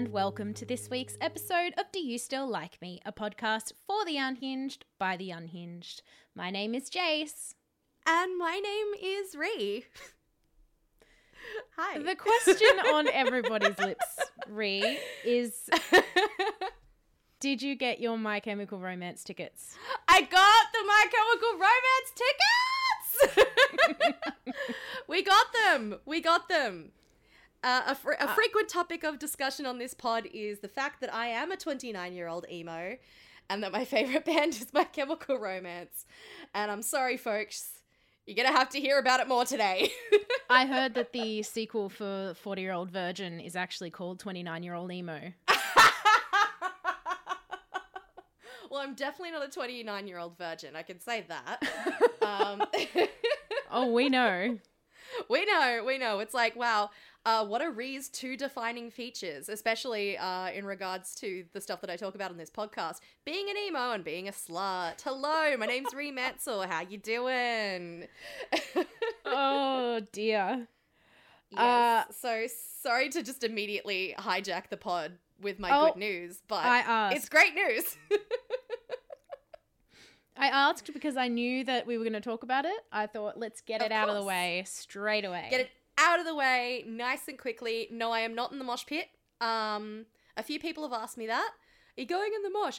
and welcome to this week's episode of Do You Still Like Me, a podcast for the unhinged by the unhinged. My name is Jase. And my name is Ree. Hi. The question on everybody's lips, Ree, is Did you get your My Chemical Romance tickets? I got the My Chemical Romance tickets! we got them! We got them! Uh, a, fr- a frequent topic of discussion on this pod is the fact that I am a 29 year old emo and that my favorite band is My Chemical Romance. And I'm sorry, folks, you're gonna have to hear about it more today. I heard that the sequel for 40 Year Old Virgin is actually called 29 Year Old Emo. well, I'm definitely not a 29 year old virgin, I can say that. um, Oh, we know. we know, we know. It's like, wow, uh, what are Ree's two defining features, especially uh, in regards to the stuff that I talk about on this podcast? Being an emo and being a slut. Hello, my name's Ree Metzel. How you doing? Oh, dear. yes. so sorry to just immediately hijack the pod with my Oh, good news, but it's great news. I asked because I knew that we were going to talk about it. I thought, let's get Of it out of the way straight away. Get it out of the way nice and quickly. No, I am not in the mosh pit. Um, a few people have asked me that. Are you going in the mosh?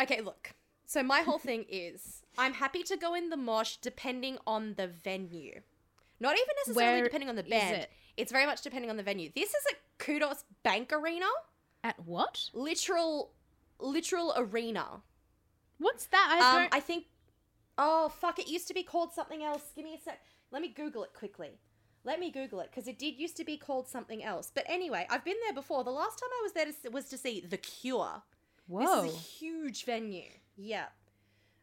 Okay, look. So my whole thing is I'm happy to go in the mosh depending on the venue. Not even necessarily Where depending on the band. it? It's very much depending on the venue. This is a Qudos Bank Arena. At what? Literal literal arena. What's that? I Um, don't. I think. Oh fuck! It used to be called something else. Give me a sec. Let me Google it quickly. Let me Google it because it did used to be called something else. But anyway, I've been there before. The last time I was there to, was to see The Cure. Whoa. This is a huge venue. Yeah.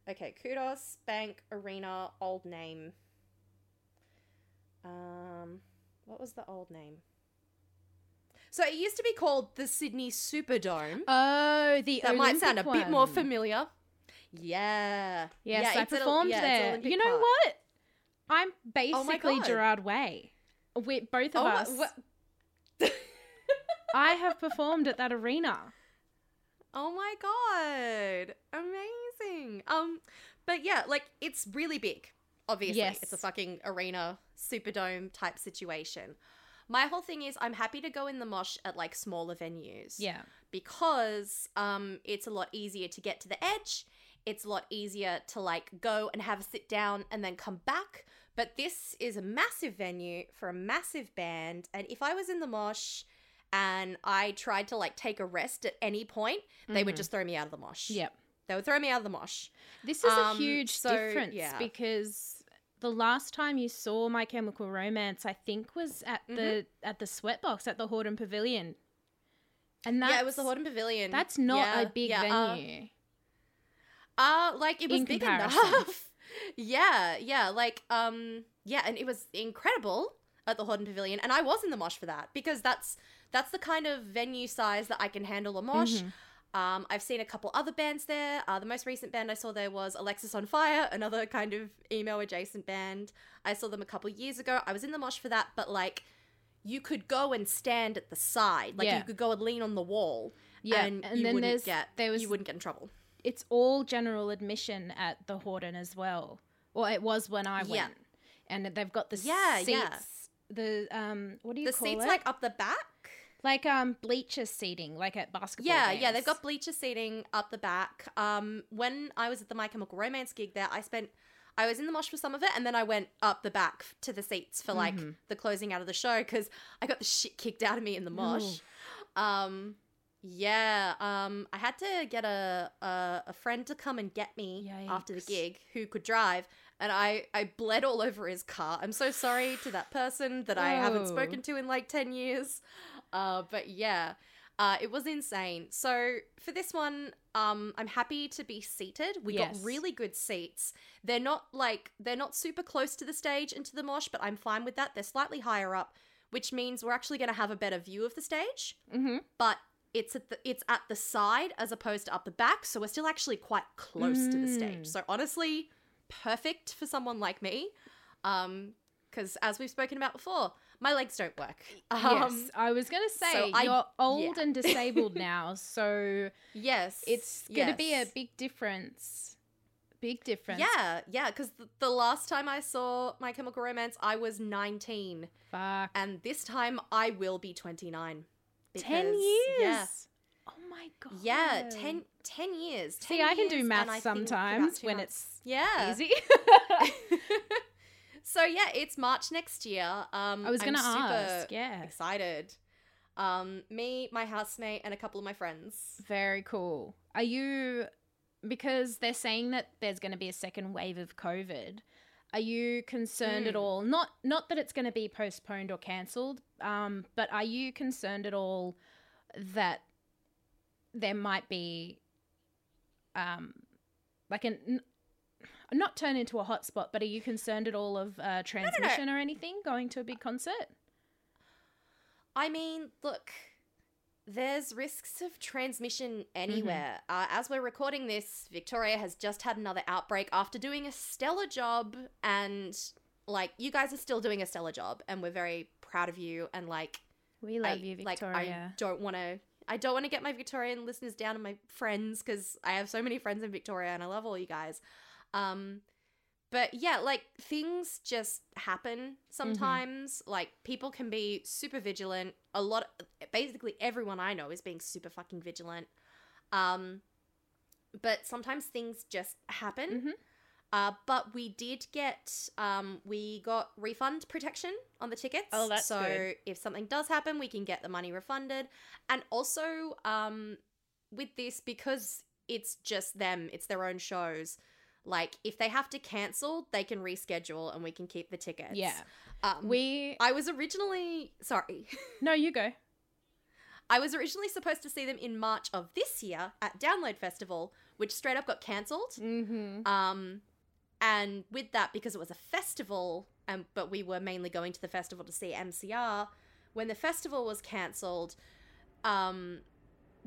Okay, Qudos Bank Arena. Old name. Um, what was the old name? So it used to be called the Sydney Superdome. oh, the That might sound a Olympic bit more familiar. Yeah. Yes, yeah, I performed yeah, there. You know Park. what? I'm Oh basically God. Gerard Way. We both of Oh, my- us. wha- I have performed at that arena. oh my god. Amazing. Um but yeah, like it's really big. Obviously, Yes. it's a fucking arena superdome type situation. My whole thing is I'm happy to go in the mosh at like smaller venues. Yeah. because um, it's a lot easier to get to the edge. It's a lot easier to like go and have a sit down and then come back. But this is a massive venue for a massive band, and if I was in the mosh and I tried to like take a rest at any point, they would Mhm. just throw me out of the mosh. Yep. They would throw me out of the mosh. This is Um, a huge so, difference yeah. because the last time you saw My Chemical Romance, I think, was at the at the Sweatbox at the Hordern Pavilion, and that's yeah, it was the Hordern Pavilion. That's not Yeah, a big yeah, venue. Uh, like it was big enough. yeah, yeah, like um, yeah, and it was incredible at the Hordern Pavilion, and I was in the mosh for that because that's that's the kind of venue size that I can handle a mosh. Mhm. Um, I've seen a couple other bands there. Uh, the most recent band I saw there was Alexisonfire, another kind of emo adjacent band. I saw them a couple years ago. I was in the mosh for that, but like you could go and stand at the side, like Yeah. you could go and lean on the wall. Yeah, and, and you then wouldn't there's- get there was- you wouldn't get in trouble. It's all general admission at the Hordern as well. Well, it was when I went, Yeah. and they've got the Yeah, seats. yeah. The um, what do you think? The call seats it? like up the back. like um bleacher seating, like at basketball. Yeah, yeah, they've got bleacher seating up the back. Um, when I was at the My Chemical Romance gig there, I spent, I was in the mosh for some of it, and then I went up the back to the seats for like Mhm. the closing out of the show because I got the shit kicked out of me in the mosh. Um, yeah, um, I had to get a, a a friend to come and get me after the gig who could drive. And I, I bled all over his car. I'm so sorry to that person that I haven't spoken to in like 10 years. Uh, but yeah, uh, it was insane. So for this one, um, I'm happy to be seated. We Yes. got really good seats. They're not like they're not super close to the stage into the mosh, but I'm fine with that. They're slightly higher up, which means we're actually going to have a better view of the stage. Mhm. But it's at the it's at the side as opposed to up the back, so we're still actually quite close mm. to the mm. stage. So honestly, perfect for someone like me. Um, because as we've spoken about before, my legs don't work. Um, yes, I was gonna say so you're old yeah. and disabled now, so yes, it's gonna yes. be a big difference. Big difference. Yeah, yeah. Because th- the last time I saw My Chemical Romance, I was nineteen. Fuck. And this time, I will be twenty nine. 10 years. Yeah. Oh my god. Yeah, 10, 10 years. 10 See, I can do math sometimes when months. it's yeah. easy. so yeah, it's March next year. Um, I was going to ask. Yeah. Excited. Um, me, my housemate, and a couple of my friends. Very cool. Are you because they're saying that there's going to be a second wave of COVID? Are you concerned at Mm. all? Not not that it's going to be postponed or cancelled, um, but are you concerned at all that there might be um, like an not turn into a hotspot, but are you concerned at all of uh, transmission or anything going to a big concert? I mean, look, there's risks of transmission anywhere. Uh, as we're recording this, Victoria has just had another outbreak after doing a stellar job, and like you guys are still doing a stellar job, and we're very proud of you. And like, We love I, you, like I don't want to. I don't want to get my Victorian listeners down and my friends because I have so many friends in Victoria and I love all you guys. Um, but yeah, like things just happen sometimes. Like people can be super vigilant. A lot, basically everyone I know is being super fucking vigilant. Um, but sometimes things just happen. Mhm. Uh, but we did get um, we got refund protection on the tickets. Oh, that's so good. if something does happen, we can get the money refunded. And also, um, with this because it's just them, it's their own shows. Like if they have to cancel, they can reschedule, and we can keep the tickets. Yeah. Um, We I was originally sorry. no, you go. I was originally supposed to see them in March of this year at Download Festival, which straight up got cancelled. Mm-hmm. Um, and with that, because it was a festival, um, but we were mainly going to the festival to see MCR, when the festival was cancelled, um,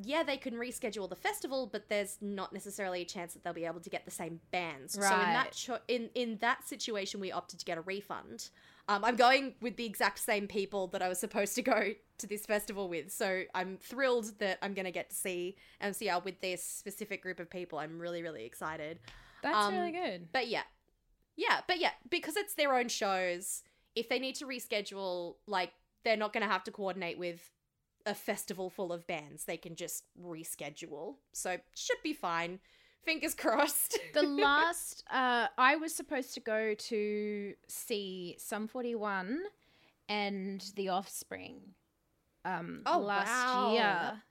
yeah, they can reschedule the festival, but there's not necessarily a chance that they'll be able to get the same bands. Right. So in that cho- in in that situation, we opted to get a refund. Um, I'm going with the exact same people that I was supposed to go to this festival with, so I'm thrilled that I'm going to get to see MCR with this specific group of people. I'm really really excited. That's Um, really good. But yeah. Yeah, but yeah, because it's their own shows, if they need to reschedule, like, they're not going to have to coordinate with a festival full of bands. They can just reschedule. So, should be fine. Fingers crossed. the last uh I was supposed to go to see Sum 41 and The Offspring um Oh, last wow. year.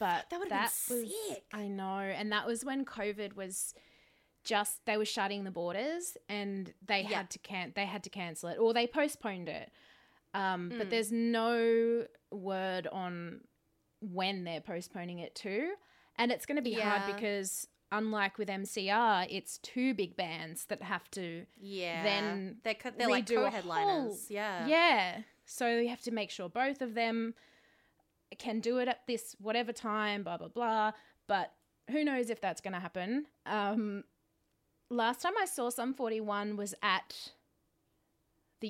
But That would've been was sick. I know, and that was when COVID was just they were shutting the borders and they Yeah. had to can they had to cancel it or they postponed it. Um, but Mm. there's no word on when they're postponing it to. And it's going to be Yeah. hard because unlike with MCR, it's two big bands that have to yeah. Then they're, co- they're like co-headliners. whole- yeah. yeah. So you have to make sure both of them can do it at this whatever time, blah blah blah. But who knows if that's going to happen? Um, last time I saw Sum forty one was at the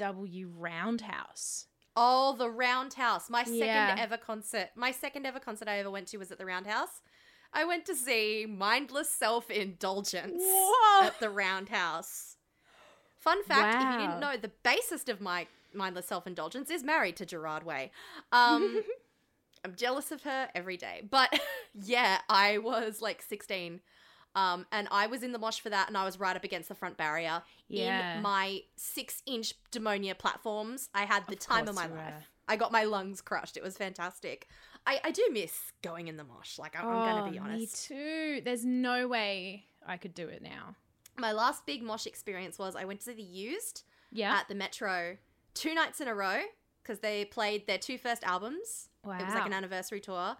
UNSW Roundhouse. Oh, the Roundhouse. My second Yeah. ever concert. My second ever concert I ever went to was at the Roundhouse. I went to see Mindless Self Indulgence Whoa! at the Roundhouse. Fun fact, if you didn't know, the bassist of my Mindless Self Indulgence is married to Gerard Way. Um, I'm jealous of her every day. But yeah, I was like 16. Um, and I was in the mosh for that, and I was right up against the front barrier Yeah. in my six inch demonia platforms. I had the Of time of my life. I got my lungs crushed. It was fantastic. I, I do miss going in the mosh. Like, I'm, I'm going to be Oh, honest. Me too. There's no way I could do it now. My last big mosh experience was I went to the Used Yeah. at the Metro two nights in a row because they played their two first albums. wow. It was like an anniversary tour.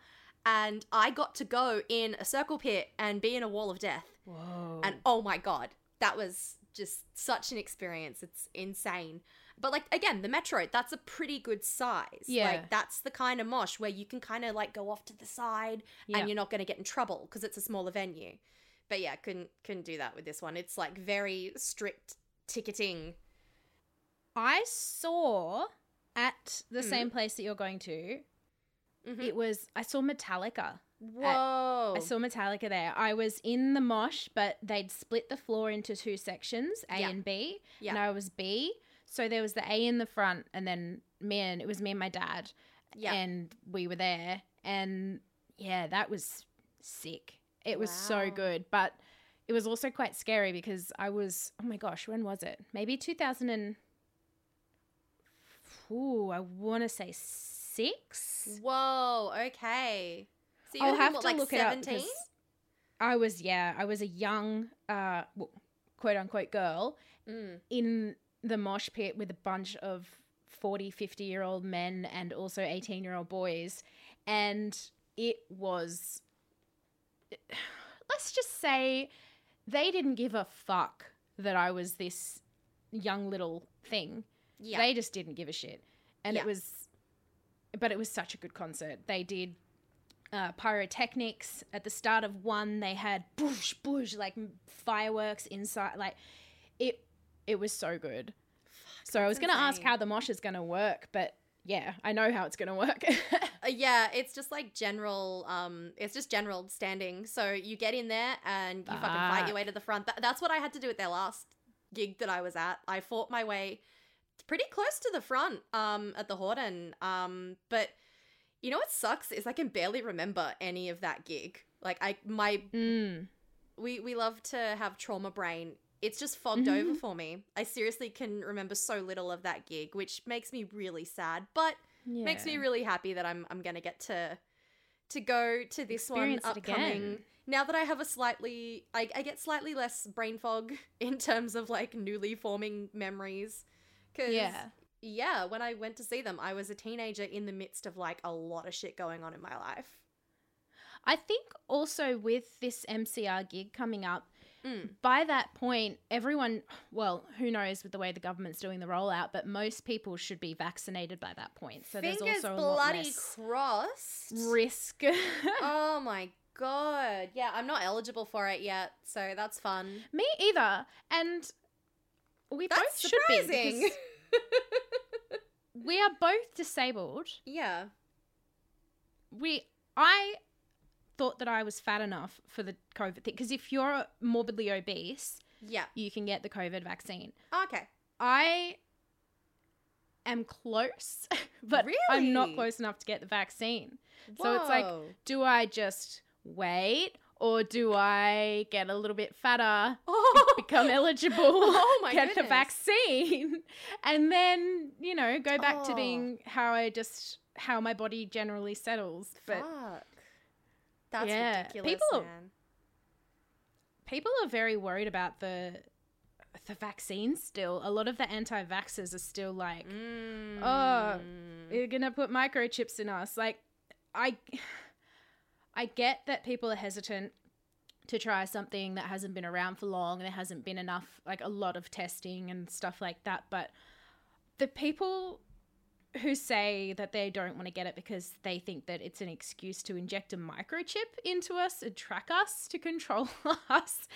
And I got to go in a circle pit and be in a wall of death. Whoa. And oh my god, that was just such an experience. It's insane. But like again, the metro, that's a pretty good size. Yeah. Like that's the kind of mosh where you can kind of like go off to the side Yeah. and you're not going to get in trouble because it's a smaller venue. But yeah, couldn't couldn't do that with this one. It's like very strict ticketing. I saw at the Mm. same place that you're going to. Mhm. It was I saw Metallica. Whoa. I saw Metallica there. I was in the mosh, but they'd split the floor into two sections, A Yeah. and B, Yeah. and I was B. So there was the A in the front, and then me and it was me and my dad, yeah. and we were there, and yeah, that was sick. It was so good, but it was also quite scary because I was oh my gosh, when was it? Maybe two thousand and. Ooh, I want to say six. Whoa. Okay. So you I'll have what, to like look it up 17? I was yeah, I was a young uh well, quote unquote girl Mm. in the mosh pit with a bunch of 40, 50 year old men and also 18 year old boys and it was let's just say they didn't give a fuck that I was this young little thing. Yeah. They just didn't give a shit. And Yeah. it was, but it was such a good concert. They did uh, pyrotechnics. At the start of one, they had boosh, boosh, like fireworks inside. Like, it, it was so good. so I was going to ask how the mosh is going to work, but yeah, I know how it's going to work. Uh, yeah, it's just like general. Um, it's just general standing. So you get in there and you fucking fight your way to the front. That, that's what I had to do at their last gig that I was at. I fought my way pretty close to the front. Um, at the Hordern. Um, but you know what sucks is I can barely remember any of that gig. Like I, my mm. we we love to have trauma brain. It's just fogged Mhm. over for me. I seriously can remember so little of that gig, which makes me really sad. But yeah. makes me really happy that I'm I'm gonna get to to go to this Experience one upcoming. Now that I have a slightly, I, I get slightly less brain fog in terms of like newly forming memories. Cause Yeah. yeah, when I went to see them, I was a teenager in the midst of like a lot of shit going on in my life. I think also with this MCR gig coming up, Mm. by that point, everyone, well, who knows with the way the government's doing the rollout, but most people should be vaccinated by that point. So Fingers there's also a lot bloody less crossed. risk. oh my god. Yeah, I'm not eligible for it yet, so that's fun. Me either. And we That's both should be. we are both disabled. yeah. We, I thought that I was fat enough for the COVID thing. Because if you're morbidly obese, Yeah. you can get the COVID vaccine. Oh, okay. I am close, but I'm not close enough to get the vaccine. So it's like, do I just wait or do I get a little bit fatter, oh, become eligible, Oh get the vaccine, and then, you know, go back to Oh. being how I just, how my body generally settles. But fuck. That's Yeah, ridiculous, people- man. people are very worried about the the vaccines still. A lot of the anti-vaxxers are still like, Mm. you're gonna put microchips in us like i i get that people are hesitant to try something that hasn't been around for long and there hasn't been enough like a lot of testing and stuff like that but the people who say that they don't want to get it because they think that it's an excuse to inject a microchip into us and track us to control us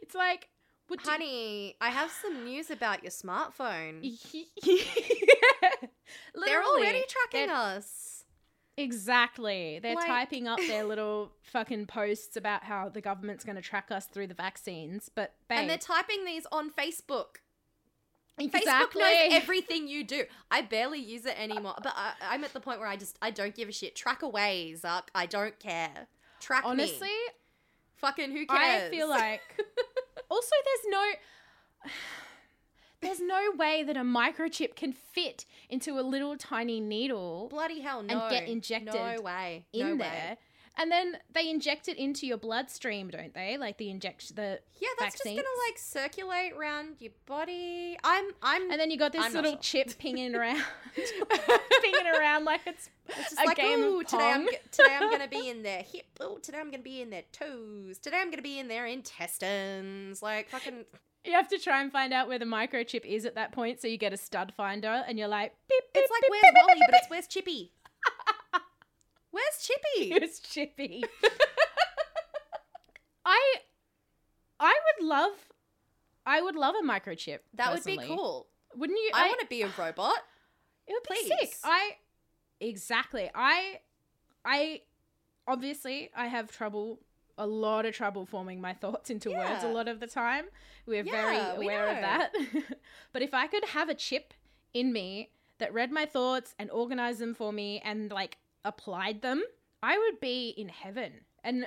it's like would you- Honey, I have some news about your smartphone. They're already tracking they're- us. Exactly. They're Like- typing up their little fucking posts about how the government's going to track us through the vaccines, but babe, And they're typing these on Facebook. Facebook knows everything you do. I barely use it anymore, but I, I'm at the point where I just I don't give a shit. Track away, Zuck. I don't care. Track Honestly, me. Fucking who cares? I feel like also there's no no way that a microchip can fit into a little tiny needle bloody hell no. get injected No way. in no there. Way. And then they inject it into your bloodstream, don't they? Like the inject the Yeah, that's just gonna like circulate around your body. I'm I'm and then you got this I'm little sure. chip pinging around pinging around like it's It's just a like, game of ooh, today I'm today I'm gonna be in their hip. Oh, today I'm gonna be in their toes. Today I'm gonna be in their intestines. Like fucking. You have to try and find out where the microchip is at that point, so you get a stud finder, and you're like, beep, beep, It's like beep, where's Wally, beep, but it's where's Chippy. Where's Chippy? Where's chippy. I, I would love, I would love a microchip. That would be cool. Wouldn't you? I, want to be a robot. It would be sick. I exactly. I I obviously I have trouble a lot of trouble forming my thoughts into words a lot of the time. We're Yeah, very we aware of that. but if I could have a chip in me that read my thoughts and organized them for me and like applied them, I would be in heaven. And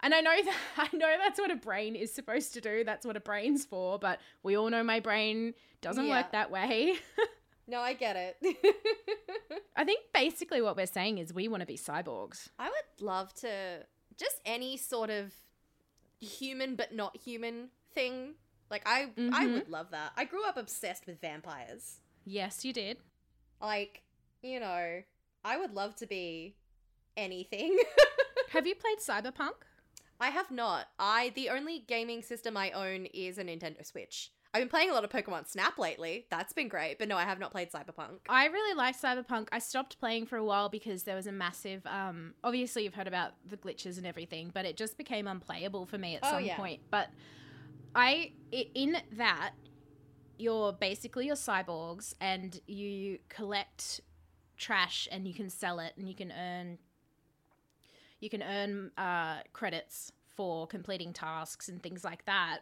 and I know that I know that's what a brain is supposed to do. That's what a brain's for, but we all know my brain doesn't Yeah. work that way. No, I get it. I think basically what we're saying is we want to be cyborgs. I would love to just any sort of human but not human thing. Like I I Mhm. would love that. I grew up obsessed with vampires. Yes, you did. Like, you know, I would love to be anything. Have you played Cyberpunk? I have not. I the only gaming system I own is a Nintendo Switch. I've been playing a lot of Pokemon Snap lately. That's been great, but no, I have not played Cyberpunk. I really like Cyberpunk. I stopped playing for a while because there was a massive um obviously you've heard about the glitches and everything, but it just became unplayable for me at Oh, some yeah. point. But I in that you're basically your cyborgs and you collect trash and you can sell it and you can earn you can earn uh, credits for completing tasks and things like that.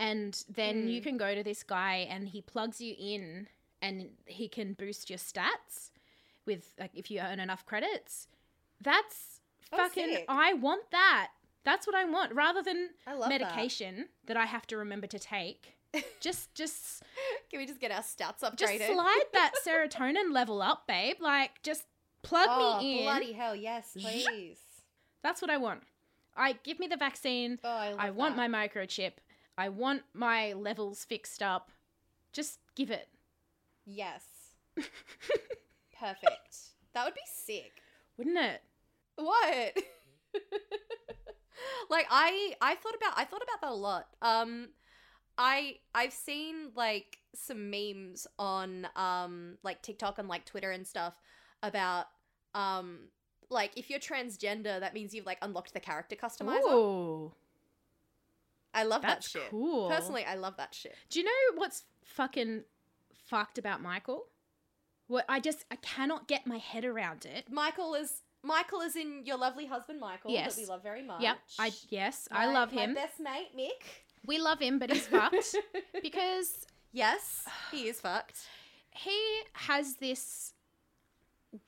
And then you Mm. can go to this guy and he plugs you in and he can boost your stats with like if you earn enough credits. That's Oh, fucking sick. I want that. That's what I want rather than medication that. I have to remember to take. just just. Can we just get our stats upgraded? just slide that serotonin level up, babe. Like just plug oh, me in. Oh, bloody hell, yes, please. That's what I want. I give me the vaccine. Oh, I, love I want that. my microchip. I want my levels fixed up. Just give it. Yes. Perfect. That would be sick. Wouldn't it? What? like I I thought about I thought about that a lot. Um I I've seen like some memes on um like TikTok and like Twitter and stuff about um like if you're transgender that means you've like unlocked the character customizer. Ooh, I love that's that shit. cool. Personally, I love that shit. do you know what's fucking fucked about Michael? What I just I cannot get my head around it. Michael is Michael is in your lovely husband Michael Yes. that we love very much. Yep, I yes, I My- love my him. best mate Mick. We love him, but he's fucked because Yes, he is fucked. he has this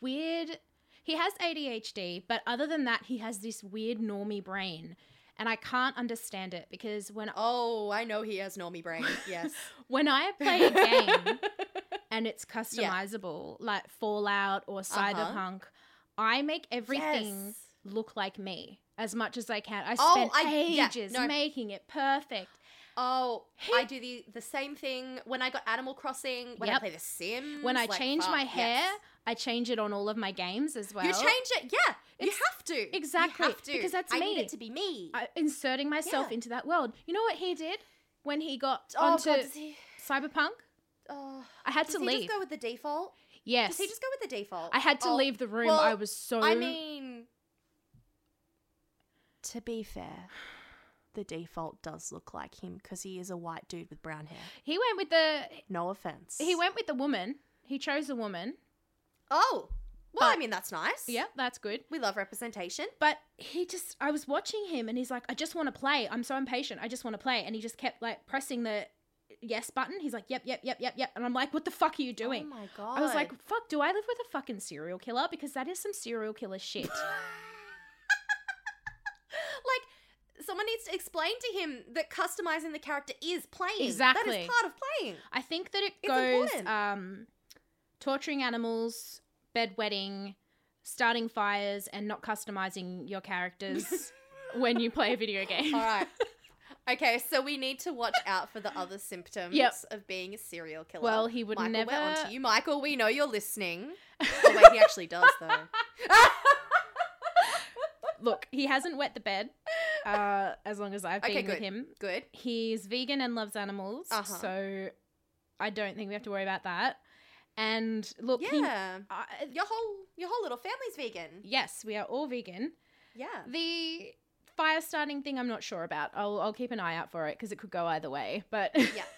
weird he has ADHD, but other than that he has this weird normie brain. And I can't understand it because when Oh, I know he has normie brain. Yes. when I play a game and it's customizable, like Fallout or uh-huh. Cyberpunk, I make everything Yes. look like me as much as I can. I Oh, spend I- yeah, ages no. making it perfect. Oh, He- I do the the same thing when I got Animal Crossing. When I play The Sims. When I like, change my hair, yes. I change it on all of my games as well. you change it. Yeah, you have to. exactly, you have to because that's I me. need it to be me. I, inserting myself Yeah. into that world. You know what he did when he got oh onto God, does he? Cyberpunk? Oh, I had does to he leave. just go with the default? yes, Does he just go with the default? I had to Oh, leave the room. well, I was so. I mean, to be fair, the default does look like him because he is a white dude with brown hair. he went with the No offense. he went with the woman. He chose a woman. Oh, well, I mean that's nice. Yeah, that's good. we love representation. But he just, I was watching him and he's like, I just want to play. I'm so impatient. I just want to play. And he just kept like pressing the yes button. He's like, yep, yep, yep, yep, yep. And I'm like, what the fuck are you doing? Oh my god! I was like, fuck, do I live with a fucking serial killer? Because that is some serial killer shit. like someone needs to explain to him that customizing the character is playing. That Exactly. is part of playing. I think that it It's goes um, torturing animals, bedwetting, starting fires, and not customizing your characters when you play a video game. All right. Okay, so we need to watch out for the other symptoms Yep. of being a serial killer. Well, he would Michael, never. we're on to you. Michael, we know you're listening. Oh, wait, he actually does, though. Look, he hasn't wet the bed uh, as long as I've been Okay, with him. Good. He's vegan and loves animals, Uh-huh. so I don't think we have to worry about that. And look, he- Yeah. Your whole your whole little family's vegan. yes, we are all vegan. Yeah. The fire starting thing, I'm not sure about. I'll, I'll keep an eye out for it because it could go either way. But Yeah.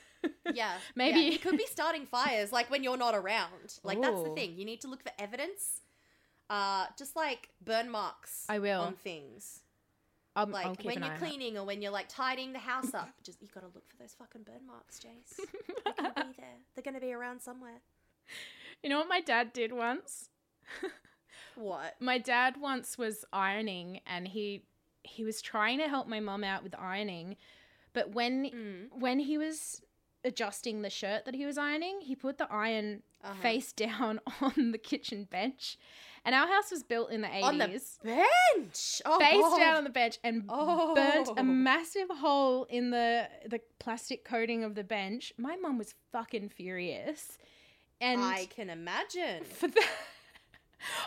Yeah. Maybe- yeah, he could be starting fires like when you're not around. Like that's the thing. You need to look for evidence. Uh just like burn marks I will. on things. Um, Like I'll when you're it. cleaning or when you're like tidying the house up. Just you gotta look for those fucking burn marks, Jase. They're gonna be there. They're gonna be around somewhere. You know what my dad did once? What? My dad once was ironing and he he was trying to help my mum out with ironing, but when Mm. when he was adjusting the shirt that he was ironing, he put the iron Uh-huh. face down on the kitchen bench. And our house was built in the 80s. On the bench. Oh, face God. down on the bench and Oh. burnt a massive hole in the the plastic coating of the bench. My mum was fucking furious. And I can imagine. for that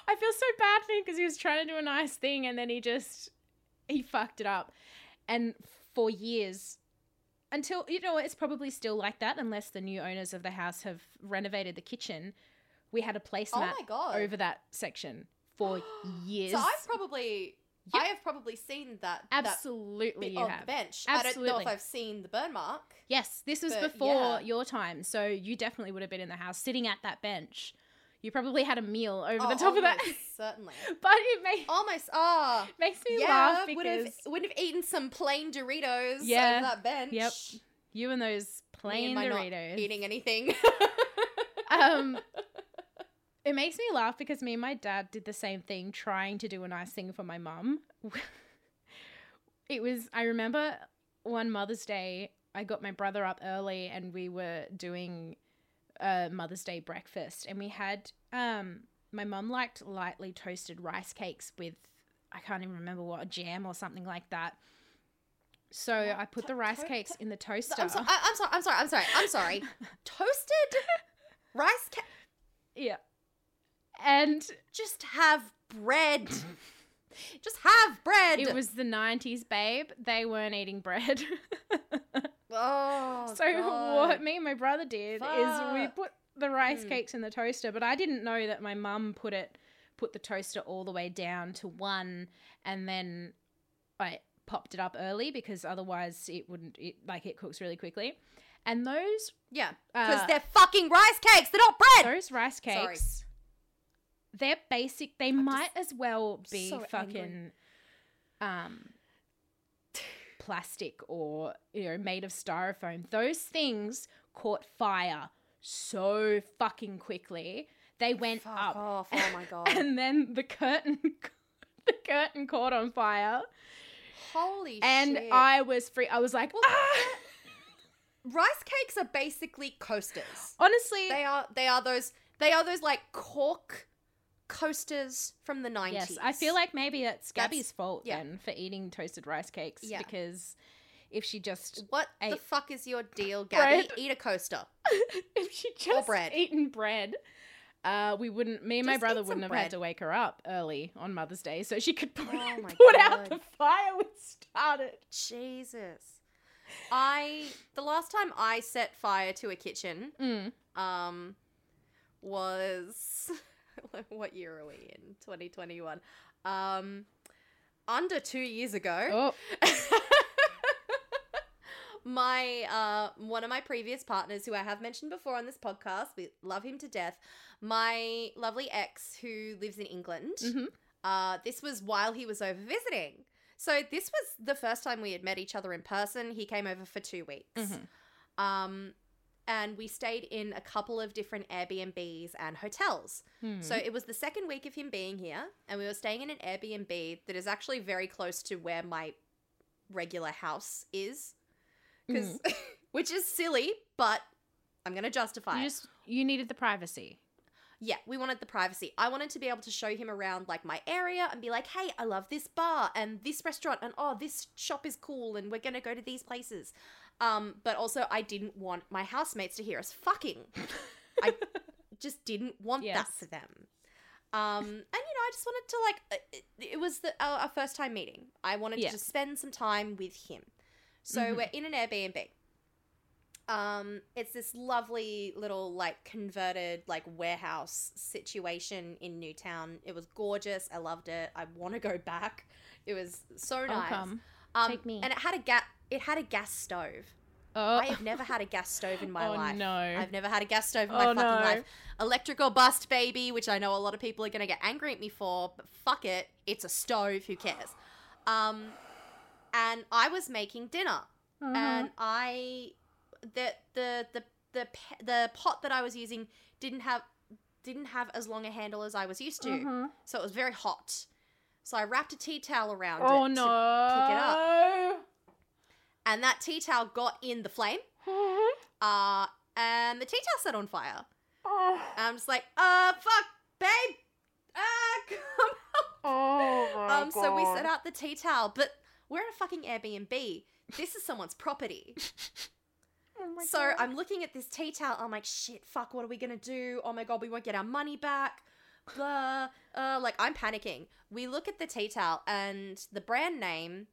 I feel so bad for him because he was trying to do a nice thing and then he just he fucked it up. And for years until you know it's probably still like that unless the new owners of the house have renovated the kitchen. We had a Oh placemat god. over that section for years. So I've probably Yep. I have probably seen that that Absolutely bit you on have. the bench. I don't know if I've seen the burn mark. Yes, this was before yeah. your time, so you definitely would have been in the house sitting at that bench. You probably had a meal over Oh, the top of that. Certainly. but it may, Almost. Ah. makes me yeah. laugh Would have because would have eaten some plain Doritos Yeah. over that bench. Yep. you and those Me plain and my not Doritos. eating anything. um, it makes me laugh because me and my dad did the same thing, trying to do a nice thing for my mum. it was. I remember one Mother's Day, I got my brother up early, and we were doing a Mother's Day breakfast, and we had um, my mum liked lightly toasted rice cakes with I can't even remember what jam or something like that. So? I put To- the rice to- cakes to- in the toaster. I'm, so, I, I'm sorry. I'm sorry. I'm sorry. I'm sorry. Toasted rice. cake. yeah, and just have bread. just have bread. It was the 90s, babe. They weren't eating bread. Oh. so, God. what me and my brother did is we put the rice Hmm. cakes in the toaster, but I didn't know that my mum put it, put the toaster all the way down to one, and then I popped it up early because otherwise it wouldn't, it, like, it cooks really quickly. And those, Yeah. Because uh, they're fucking rice cakes. They're not bread. those rice Sorry. They're basic. They I'm might as well be so fucking angry. um plastic or you know made of styrofoam. Those things caught fire so fucking quickly. They went Fuck up, off. Oh my god. and then the curtain, the curtain caught on fire, Holy and shit. I was free. I was like, Well, ah! rice cakes are basically coasters. honestly, They are they are those they are those like cork coasters from the 90s. Yes, I feel like maybe it's That's- Gabby's fault yeah. then for eating toasted rice cakes Yeah. because if she just what the fuck is your deal, Gabby? bread. Eat a coaster. if she just bread. eaten bread, uh, we wouldn't. Me and my brother wouldn't have bread. had to wake her up early on Mother's Day, so she could put, Oh put out the fire we started. Jesus. I the last time I set fire to a kitchen Mm. um was what year are we in 2021 um under two years ago Oh, my uh one of my previous partners who i have mentioned before on this podcast we love him to death my lovely ex who lives in england mhm. uh, this was while he was over visiting. So this was the first time we had met each other in person. He came over for two weeks. Mhm. Um, and we stayed in a couple of different Airbnbs and hotels. Hmm. So it was the second week of him being here, and we were staying in an Airbnb that is actually very close to where my regular house is. Because, which is silly, but I'm to justify you it. just you needed the privacy. Yeah, we wanted the privacy. I wanted to be able to show him around like my area and be like, "Hey, I love this bar and this restaurant and oh, this shop is cool and we're going to go to these places." Um, but also I didn't want my housemates to hear us fucking. I just didn't want that Yes. for them. Um, and you know, I just wanted to like uh, it, it was the, our, our first time meeting. I wanted Yeah. to just spend some time with him. So Mhm. we're in an Airbnb. Um, it's this lovely little like converted like warehouse situation in Newtown. It was gorgeous. I loved it. I want to go back. It was so nice. come. Um, Take me. And it had a gas. It had a gas stove. Oh, I have never had a gas stove in my oh life. no. I've never had a gas stove in my Oh, fucking no. life. Electric or bust, baby, which I know a lot of people are gonna get angry at me for, but fuck it, it's a stove. Who cares? Um, and I was making dinner, Mhm. and I the the the the the pot that I was using didn't have didn't have as long a handle as I was used to, Mhm. so it was very hot. So I wrapped a tea towel around Oh it, no. to pick it up. And that tea towel got in the flame. Uh, and the tea towel set on fire. Oh, And I'm just like, uh, fuck, babe, ah, come oh my Um, so we set out the tea towel, but we're in a fucking Airbnb. This is someone's property. Oh my so God. I'm looking at this tea towel. I'm like, shit, fuck, what are we gonna do? Oh my god, we won't get our money back. Blah. Uh, like I'm panicking. We look at the tea towel and the brand name.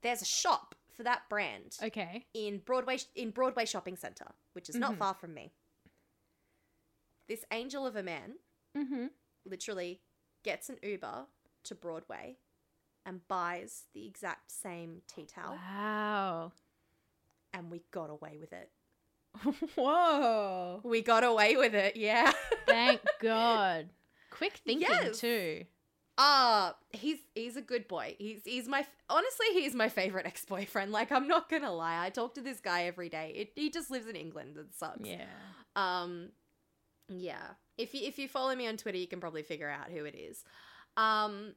There's a shop for that brand okay. in Broadway in Broadway Shopping Center, which is not Mhm. far from me. This angel of a man Mm-hmm. literally gets an Uber to Broadway and buys the exact same tea towel, Wow. and we got away with it. Whoa. We got away with it, yeah. Thank God. Quick thinking Yes. too. Ah, he's he's a good boy. He's he's my honestly he's my favorite ex boyfriend. Like I'm not gonna lie, I talk to this guy every day. It, he just lives in England and sucks. Yeah. Um, yeah. If you if you follow me on Twitter, you can probably figure out who it is. Um,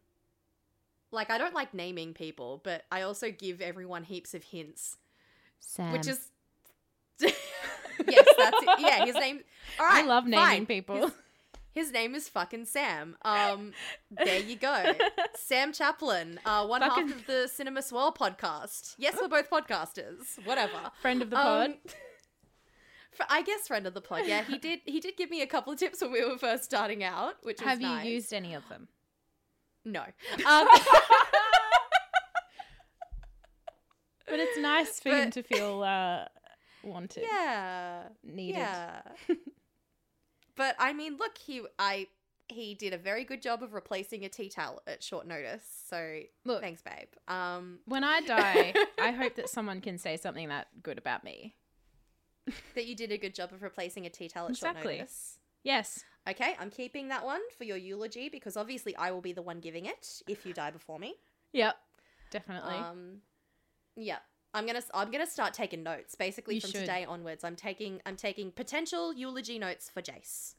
like I don't like naming people, but I also give everyone heaps of hints, Sam. which is yes, that's it. Yeah, his name. All right, I love naming fine. people. His, his name is fucking Sam. Um, there you go. Sam Chaplin, uh, one Fucking- half of the Cinema Swirl podcast. Yes, we're both podcasters. Whatever. Friend of the pod. Um, I guess friend of the pod. Yeah, he did. He did give me a couple of tips when we were first starting out, which was Have nice. you used any of them? No. Um, But it's nice for him to feel uh, wanted, yeah. needed. Yeah. But I mean, look, he I he did a very good job of replacing a tea towel at short notice. So Look, thanks, babe. Um, when I die, I hope that someone can say something that good about me. that you did a good job of replacing a tea towel at short notice. Yes. Okay, I'm keeping that one for your eulogy because obviously I will be the one giving it if you die before me. Yep. Definitely. Um, yeah, I'm gonna I'm gonna start taking notes. Basically, You from should. today onwards, I'm taking I'm taking potential eulogy notes for Jase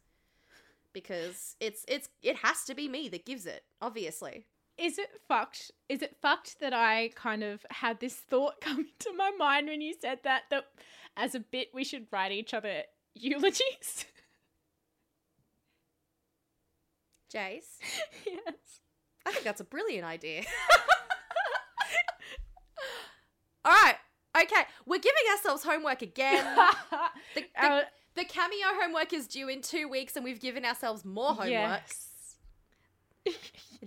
because it's it's it has to be me that gives it. Obviously, Is it fucked? Is it fucked that I kind of had this thought come into my mind when you said that that as a bit we should write each other eulogies? Jase, yes. I think that's a brilliant idea. All right, okay, we're giving ourselves homework again. The, the, Our- the cameo homework is due in two weeks, and we've given ourselves more homework. yes.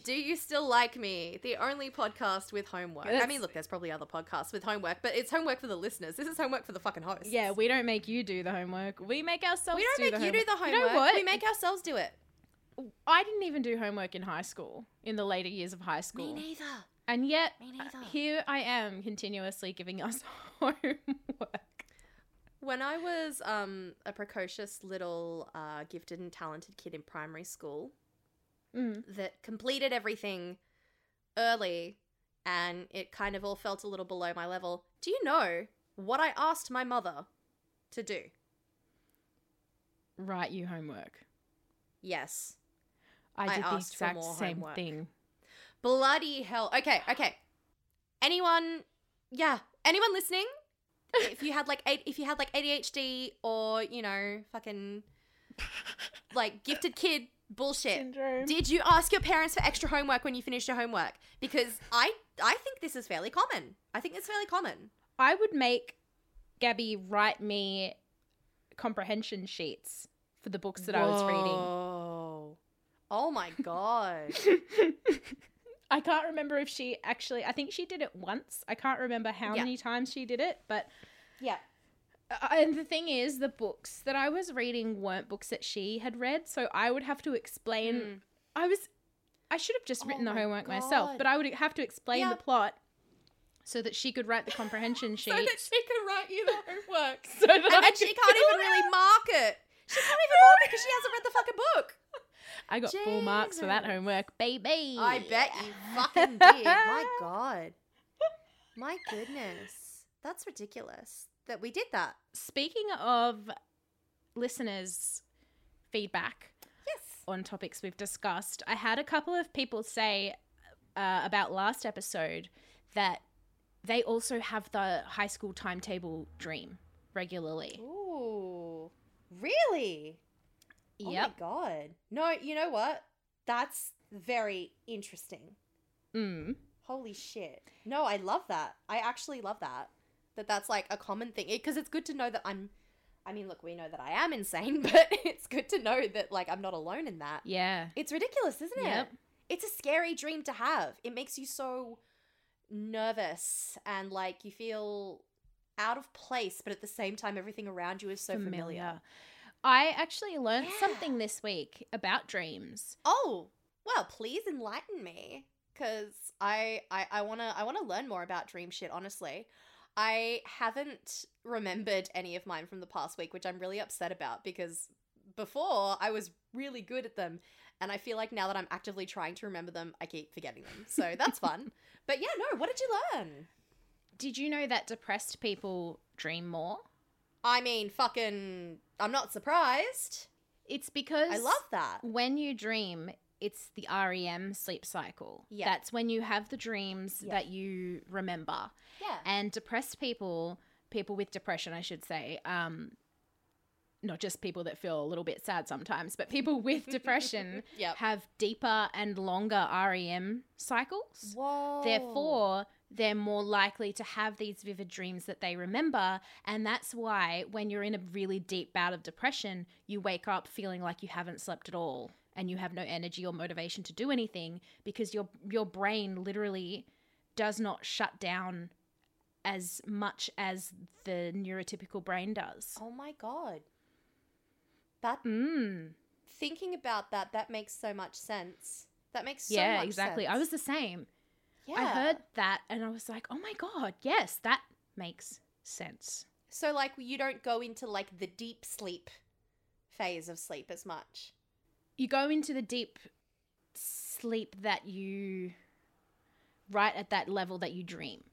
Do you still like me? The only podcast with homework. I mean, look, there's probably other podcasts with homework, but it's homework for the listeners. This is homework for the fucking hosts. Yeah, we don't make you do the homework. We make ourselves we don't do make you do the homework. homework. You know what? We make ourselves do it. I didn't even do homework in high school, in the later years of high school. Me neither. And yet, uh, here I am continuously giving us homework. When I was um, a precocious little uh, gifted and talented kid in primary school Mm. that completed everything early and it kind of all felt a little below my level, do you know what I asked my mother to do? Write you homework. Yes. I I did the asked for exact same homework. thing. Bloody hell. Okay, okay. Anyone, yeah, anyone listening? if you had like if you had like ADHD or you know, fucking like gifted kid bullshit. Syndrome. Did you ask your parents for extra homework when you finished your homework? Because I, I think this is fairly common. I think it's fairly common. I would make Gabby write me comprehension sheets for the books that I was reading. Whoa. Oh my god. I can't remember if she actually, I think she did it once. I can't remember how Yeah. many times she did it, but yeah. uh, and the thing is, the books that I was reading weren't books that she had read, so I would have to explain. Mm. I was, I should have just Oh written the my homework myself, but I would have to explain Yeah. the plot. so that she could write the comprehension sheet. so that she can write you the homework. so that and, I and she can't even really mark it. She can't even mark it because she hasn't read the fucking book. I got full marks for that homework, baby. I bet you fucking did. My god. My goodness. That's ridiculous that we did that. Speaking of listeners' feedback Yes. on topics we've discussed, I had a couple of people say uh, about last episode that they also have the high school timetable dream regularly. Ooh. Really? Oh my god. No, you know what? That's very interesting. Mm. Holy shit. No, I love that. I actually love that. That that's like a common thing because it's good to know that I'm I mean, look, we know that I am insane, but it's good to know that like I'm not alone in that. Yeah. It's ridiculous, isn't Yep. it? It's a scary dream to have. It makes you so nervous and like you feel out of place, but at the same time everything around you is so familiar. I actually learned Yeah. something this week about dreams. Oh, well, please enlighten me cuz I I I want to I want to learn more about dream shit, honestly. I haven't remembered any of mine from the past week, which I'm really upset about because before I was really good at them and I feel like now that I'm actively trying to remember them, I keep forgetting them. So that's fun. But yeah, no, what did you learn? Did you know that depressed people dream more? I mean, fucking I'm not surprised. It's because I love that. when you dream, it's the REM sleep cycle. Yeah. That's when you have the dreams Yeah. that you remember. Yeah. And depressed people, people with depression, I should say, um, not just people that feel a little bit sad sometimes, but people with depression Yep. have deeper and longer REM cycles. Whoa. Therefore, they're more likely to have these vivid dreams that they remember. And that's why, when you're in a really deep bout of depression, you wake up feeling like you haven't slept at all and you have no energy or motivation to do anything because your, your brain literally does not shut down as much as the neurotypical brain does. Oh my god. That Mm. thinking about that, that makes so much sense. That makes so yeah, exactly. I was the same. Yeah. I heard that and I was like, oh my God, yes, that makes sense. So like you don't go into like the deep sleep phase of sleep as much. you go into the deep sleep that you right at that level that you dream.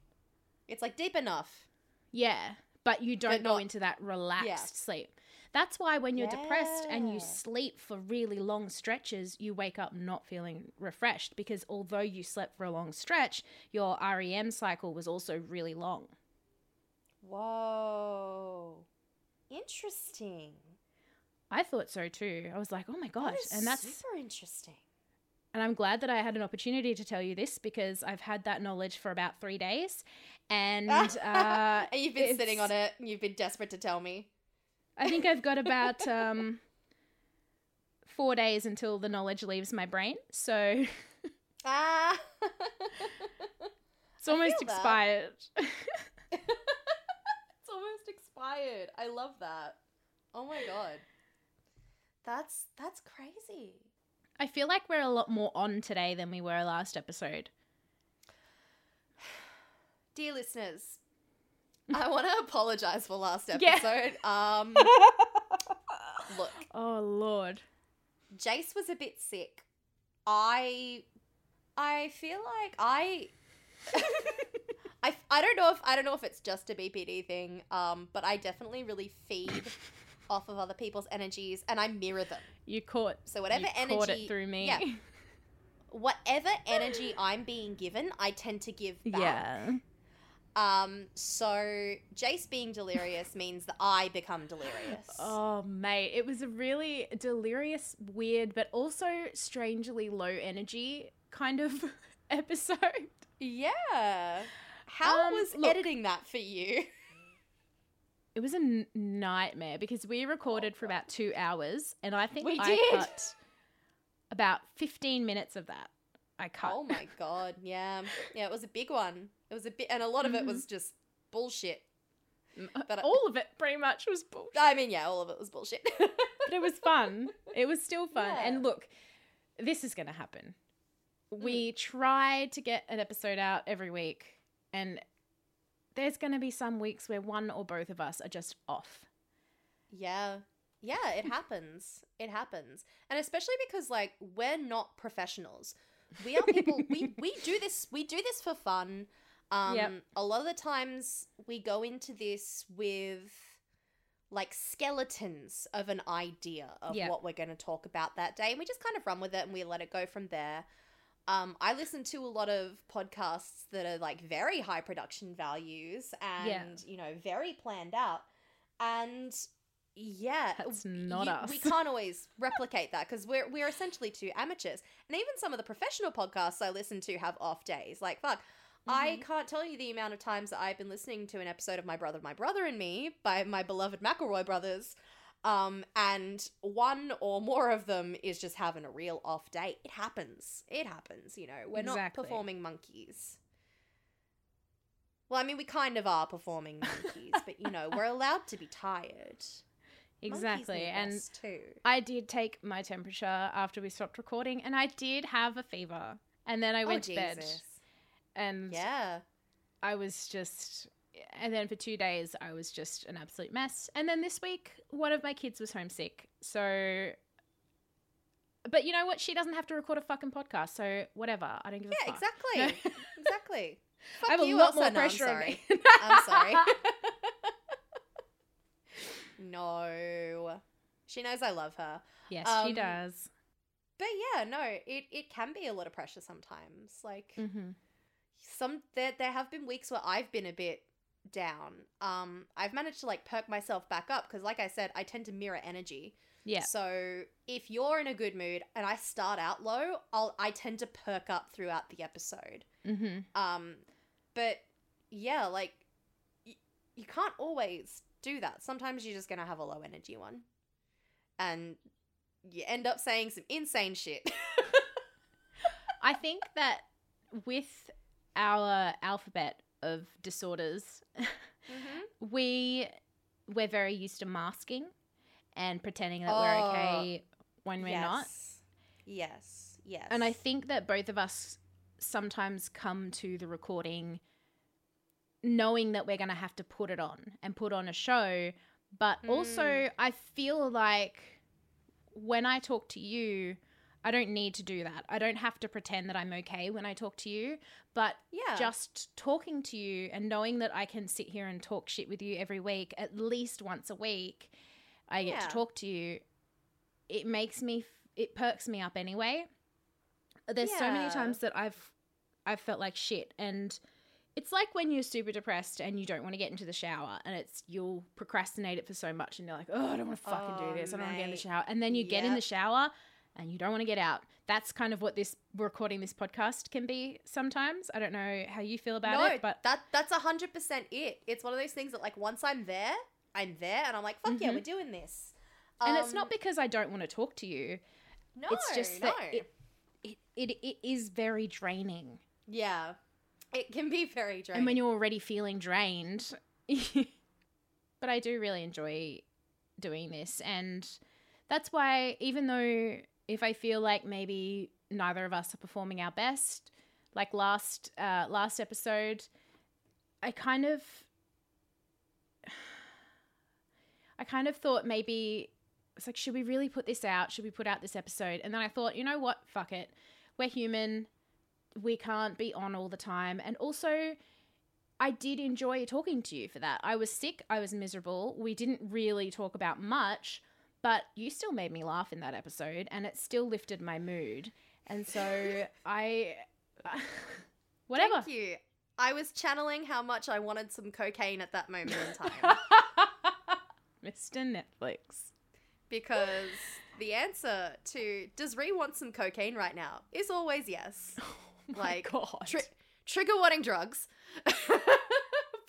It's like deep enough. Yeah, but you don't But go not- into that relaxed Yeah. sleep. That's why when you're depressed and you sleep for really long stretches, you wake up not feeling refreshed because although you slept for a long stretch, your REM cycle was also really long. Whoa. Interesting. I thought so too. I was like, "Oh my gosh." That And that's super interesting. And I'm glad that I had an opportunity to tell you this because I've had that knowledge for about three days. And uh, and you've been sitting on it you've been desperate to tell me. I think I've got about um, four days until the knowledge leaves my brain. So Ah. it's almost expired. it's almost expired. I love that. Oh my god. That's that's crazy. I feel like we're a lot more on today than we were last episode. Dear listeners, I want to apologize for last Yeah. episode. Um look, Oh, Lord. Jase was a bit sick. I I feel like I I, I don't know if I don't know if it's just a BPD thing, um, but I definitely really feed off of other people's energies and I mirror them. You caught, So whatever you energy caught it through me. yeah. whatever energy I'm being given, I tend to give back. Yeah. Um, so Jase being delirious means that I become delirious. Oh, mate. It was a really delirious, weird, but also strangely low energy kind of episode. Yeah. How Um, was look. editing that for you? It was a n- nightmare because we recorded for about two hours, and I think We I did. cut about 15 minutes of that. I cut. Oh my god, yeah. Yeah, it was a big one. It was a bit and a lot of it was just bullshit. but I- All of it pretty much was bullshit. I mean, yeah, all of it was bullshit. But it was fun. It was still fun. Yeah. And look, this is going to happen. Mm. We tried to get an episode out every week, and there's going to be some weeks where one or both of us are just off. Yeah. Yeah, it happens. It happens. And especially because like we're not professionals. We are people we we do this we do this for fun. Um Yep. a lot of the times we go into this with like skeletons of an idea of Yep. what we're going to talk about that day and we just kind of run with it and we let it go from there. Um, I listen to a lot of podcasts that are like very high production values and Yeah. you know very planned out, and yeah, That's not you- us. We can't always replicate that because we're we're essentially two amateurs, and even some of the professional podcasts I listen to have off days. Like fuck. I Mhm. can't tell you the amount of times that I've been listening to an episode of My Brother, My Brother and Me by my beloved McElroy brothers, um, and one or more of them is just having a real off day. It happens. It happens. You know, we're not performing monkeys. Well, I mean, we kind of are performing monkeys, but you know, we're allowed to be tired. Exactly. And too. I did take my temperature after we stopped recording and I did have a fever. And then I Oh, went to bed Jesus. And Yeah. I was just and then for 2 days I was just an absolute mess. And then this week one of my kids was homesick. So but you know what? She doesn't have to record a fucking podcast, so whatever. I don't give a fuck. Yeah, fuck. exactly. exactly. Fuck I have a you, lot Elsa. more No, I'm pressure on sorry. me. I'm sorry. no. She knows I love her. yes, she Um, does. But yeah, no, it, it can be a lot of pressure sometimes. Like hmm some there there have been weeks where I've been a bit down. Um I've managed to like perk myself back up because like I said, I tend to mirror energy. Yeah. So if you're in a good mood and I start out low, I'll I tend to perk up throughout the episode. hmm Um, but yeah, like y- you can't always do that. Sometimes you're just gonna have a low energy one, and you end up saying some insane shit. I think that with our alphabet of disorders, mm-hmm. we we're very used to masking and pretending that Oh, we're okay when we're not. Yes. Yes. And I think that both of us sometimes come to the recording knowing that we're going to have to put it on and put on a show, but also Mm. I feel like when I talk to you, I don't need to do that. I don't have to pretend that I'm okay when I talk to you, but yeah. just talking to you and knowing that I can sit here and talk shit with you every week, at least once a week, I get Yeah. to talk to you. It makes me, it perks me up anyway. There's so many times that I've, I've felt like shit, and it's like when you're super depressed and you don't want to get into the shower, and it's you'll procrastinate it for so much, and you're like, oh, I don't want to fucking Oh, do this. I don't want to get in the shower, and then you get in the shower and you don't want to get out. That's kind of what this recording this podcast can be sometimes. I don't know how you feel about no, it, but that that's a hundred percent it. It's one of those things that like once I'm there, I'm there, and I'm like, fuck yeah, Mhm. we're doing this. and it's Um, not because I don't want to talk to you. no, it's just no. that it, it it it is very draining. yeah, it can be very draining. And when you're already feeling drained, but I do really enjoy doing this and that's why even though if I feel like maybe neither of us are performing our best, like last uh last episode, I kind of I kind of thought maybe it's like, should we really put this out? Should we put out this episode? And then I thought, you know what? Fuck it. We're human. We can't be on all the time. And also, I did enjoy talking to you for that. I was sick. I was miserable. We didn't really talk about much, but you still made me laugh in that episode and it still lifted my mood. And so I. Whatever. Thank you. I was channeling how much I wanted some cocaine at that moment in time Mr. Netflix. because the answer to does Ree want some cocaine right now is always yes. Oh my Like, God. Tri- trigger warning drugs.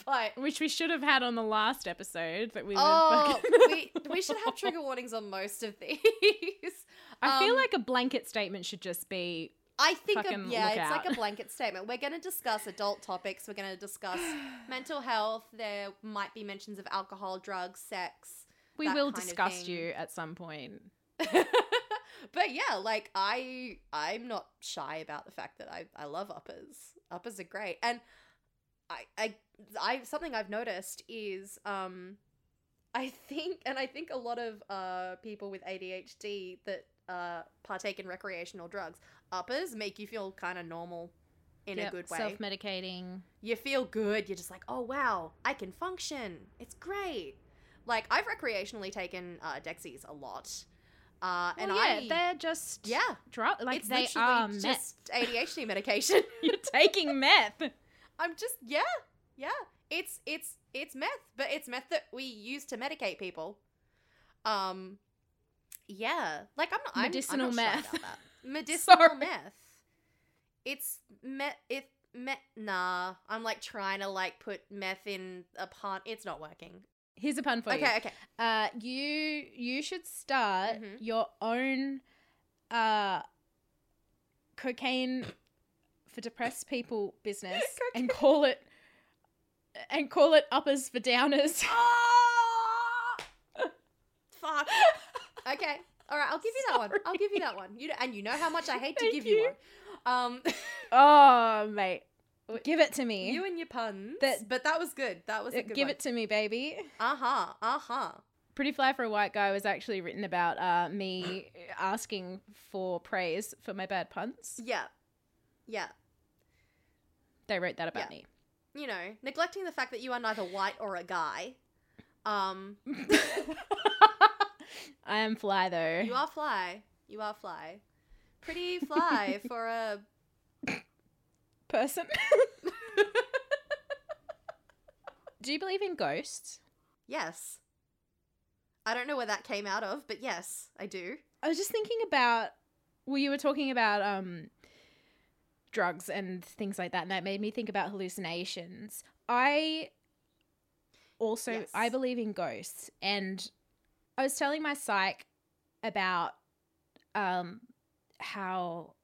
but Which we should have had on the last episode that we oh, we we should have trigger warnings on most of these. I feel Um, like a blanket statement should just be I think, a, yeah, it's like a blanket statement. We're going to discuss adult topics. We're going to discuss mental health. There might be mentions of alcohol, drugs, sex. we will discuss you at some point. but yeah, like I, I'm not shy about the fact that I, I love uppers. Uppers are great, and I, I, I, something I've noticed is, um, I think, and I think a lot of uh people with ADHD that uh partake in recreational drugs, uppers make you feel kind of normal in a good way. Self medicating. you feel good. You're just like, oh wow, I can function. It's great. Like I've recreationally taken uh, Dexies a lot, uh, and yeah, I they're just yeah, drug. Like it's they are meth. just ADHD medication. You're taking meth. I'm just yeah, yeah. It's it's it's meth, but it's meth that we use to medicate people. Um, yeah, like I'm not I'm- Medicinal I'm, not meth. Medicinal meth. It's meth. It meth. Nah, I'm like trying to like put meth in a pun. It's not working. Here's a pun for you. okay, okay. Uh, you you should start Mhm. your own uh cocaine for depressed people business and call it and call it uppers for downers. Ah! Fuck. Okay. All right, I'll give you that one. I'll give you that one. You know, and you know how much I hate to give you, you. one. Um, oh, mate. Give it to me. you and your puns. That- but that was good. That was a good Give one. it to me, baby. Uh huh. Uh huh. Pretty Fly for a White Guy was actually written about uh, me asking for praise for my bad puns. Yeah. Yeah. They wrote that about Yeah. me. You know, neglecting the fact that you are neither white or a guy. Um, I am fly though. you are fly. You are fly. Pretty fly for a. person. Do you believe in ghosts? yes. I don't know where that came out of, but yes, I do. I was just thinking about well, you were talking about um drugs and things like that, and that made me think about hallucinations. I also Yes. I believe in ghosts, and I was telling my psych about um how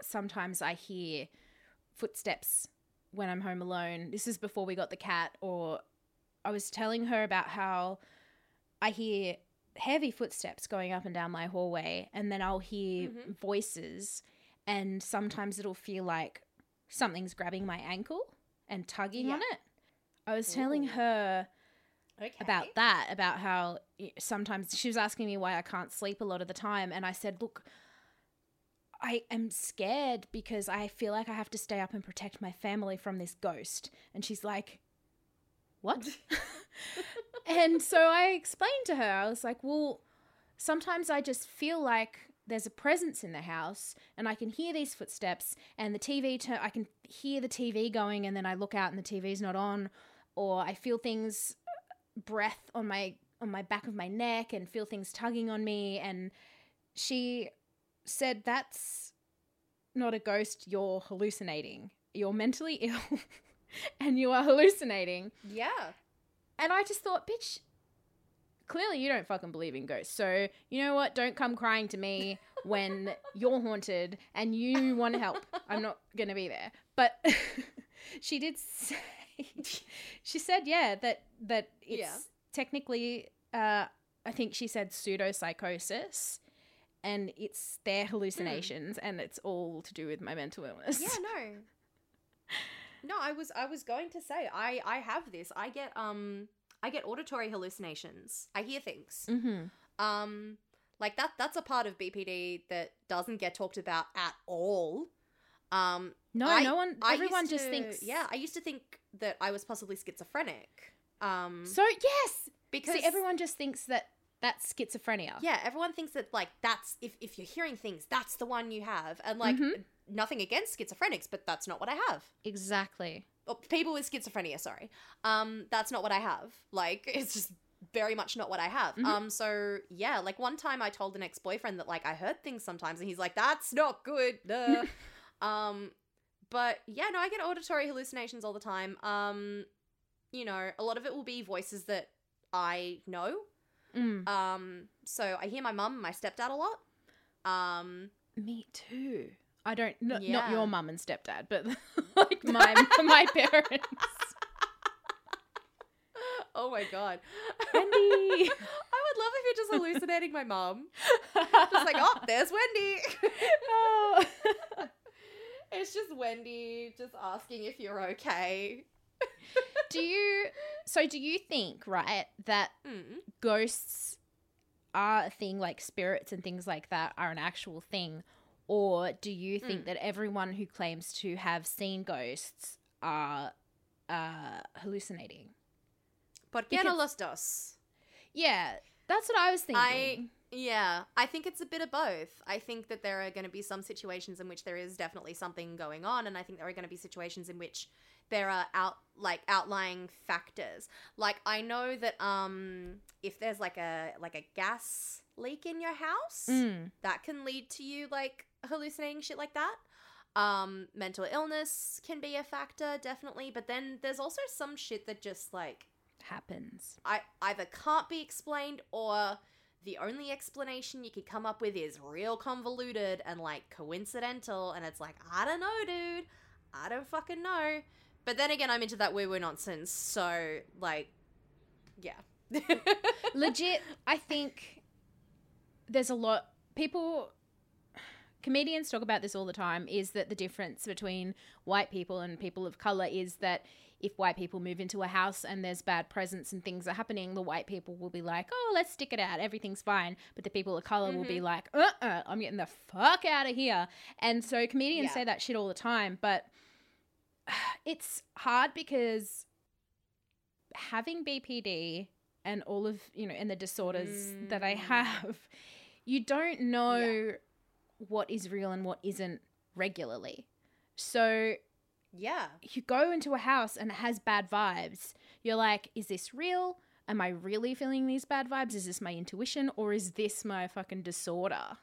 sometimes I hear footsteps when I'm home alone. This is before we got the cat, or I was telling her about how I hear heavy footsteps going up and down my hallway, and then I'll hear Mhm. voices, and sometimes it'll feel like something's grabbing my ankle and tugging on it. I was telling her Okay. about that, about how sometimes she was asking me why I can't sleep a lot of the time. And I said, Look, I am scared because I feel like I have to stay up and protect my family from this ghost. And she's like, What? and so I explained to her, I was like, Well, sometimes I just feel like there's a presence in the house and I can hear these footsteps and the TV turn I can hear the TV going and then I look out and the TV's not on or I feel things uh, breath on my on my back of my neck and feel things tugging on me and she said that's not a ghost you're hallucinating you're mentally ill and you are hallucinating Yeah. and I just thought bitch clearly you don't fucking believe in ghosts so you know what don't come crying to me when you're haunted and you want to help I'm not going to be there but she did say she said yeah that that it's Yeah. technically uh i think she said pseudopsychosis and it's their hallucinations and it's all to do with my mental illness Yeah, no. No, I was I was going to say I I have this. I get um I get auditory hallucinations. I hear things. mm-hmm. Um like that that's a part of BPD that doesn't get talked about at all. Um no I- no one I everyone just to- thinks Yeah, I used to think that I was possibly schizophrenic. Um so yes because see everyone just thinks that that's schizophrenia Yeah, everyone thinks that like that's if if you're hearing things, that's the one you have. And like Mhm. nothing against schizophrenics, but that's not what I have. exactly people with schizophrenia sorry. Um that's not what i have. Like it's just very much not what i have. Mhm. um so yeah like one time i told an ex-boyfriend that like i heard things sometimes and he's like that's not good duh." um but yeah no i get auditory hallucinations all the time. Um you know a lot of it will be voices that i know. Mm. um so i hear my mum my stepdad a lot. Um me too i don't n- not your mum and stepdad but like my my parents oh my god Wendy. i would love if you're just hallucinating my mum just like oh there's wendy Oh. it's just wendy just asking if you're okay do you so do you think, right, that Mm. ghosts are a thing like spirits and things like that are an actual thing or do you think Mm. that everyone who claims to have seen ghosts are uh hallucinating? ¿Por qué Because- no los dos? Yeah, that's what I was thinking. I yeah, I think it's a bit of both. I think that there are going to be some situations in which there is definitely something going on, and I think there are going to be situations in which there are out like outlying factors. Like I know that um if there's like a like a gas leak in your house, Mm, that can lead to you like hallucinating shit like that. Um, mental illness can be a factor, definitely, but then there's also some shit that just like happens. I either can't be explained or the only explanation you could come up with is real convoluted and like coincidental and it's like I don't know dude I don't fucking know but then again I'm into that woo woo nonsense so like yeah Legit, I think there's a lot people comedians talk about this all the time is that the difference between white people and people of color is that if white people move into a house and there's bad presence and things are happening, the white people will be like, "Oh, let's stick it out. Everything's fine." But the people of color will be like, "Uh-uh, I'm getting the fuck out of here." And so comedians Yeah. say that shit all the time, but it's hard because having BPD and all of you know and the disorders that I Mm. have, you don't know what is real and what isn't regularly. So yeah you go into a house and it has bad vibes. You're like, is this real? Am I really feeling these bad vibes? Is this my intuition or is this my fucking disorder?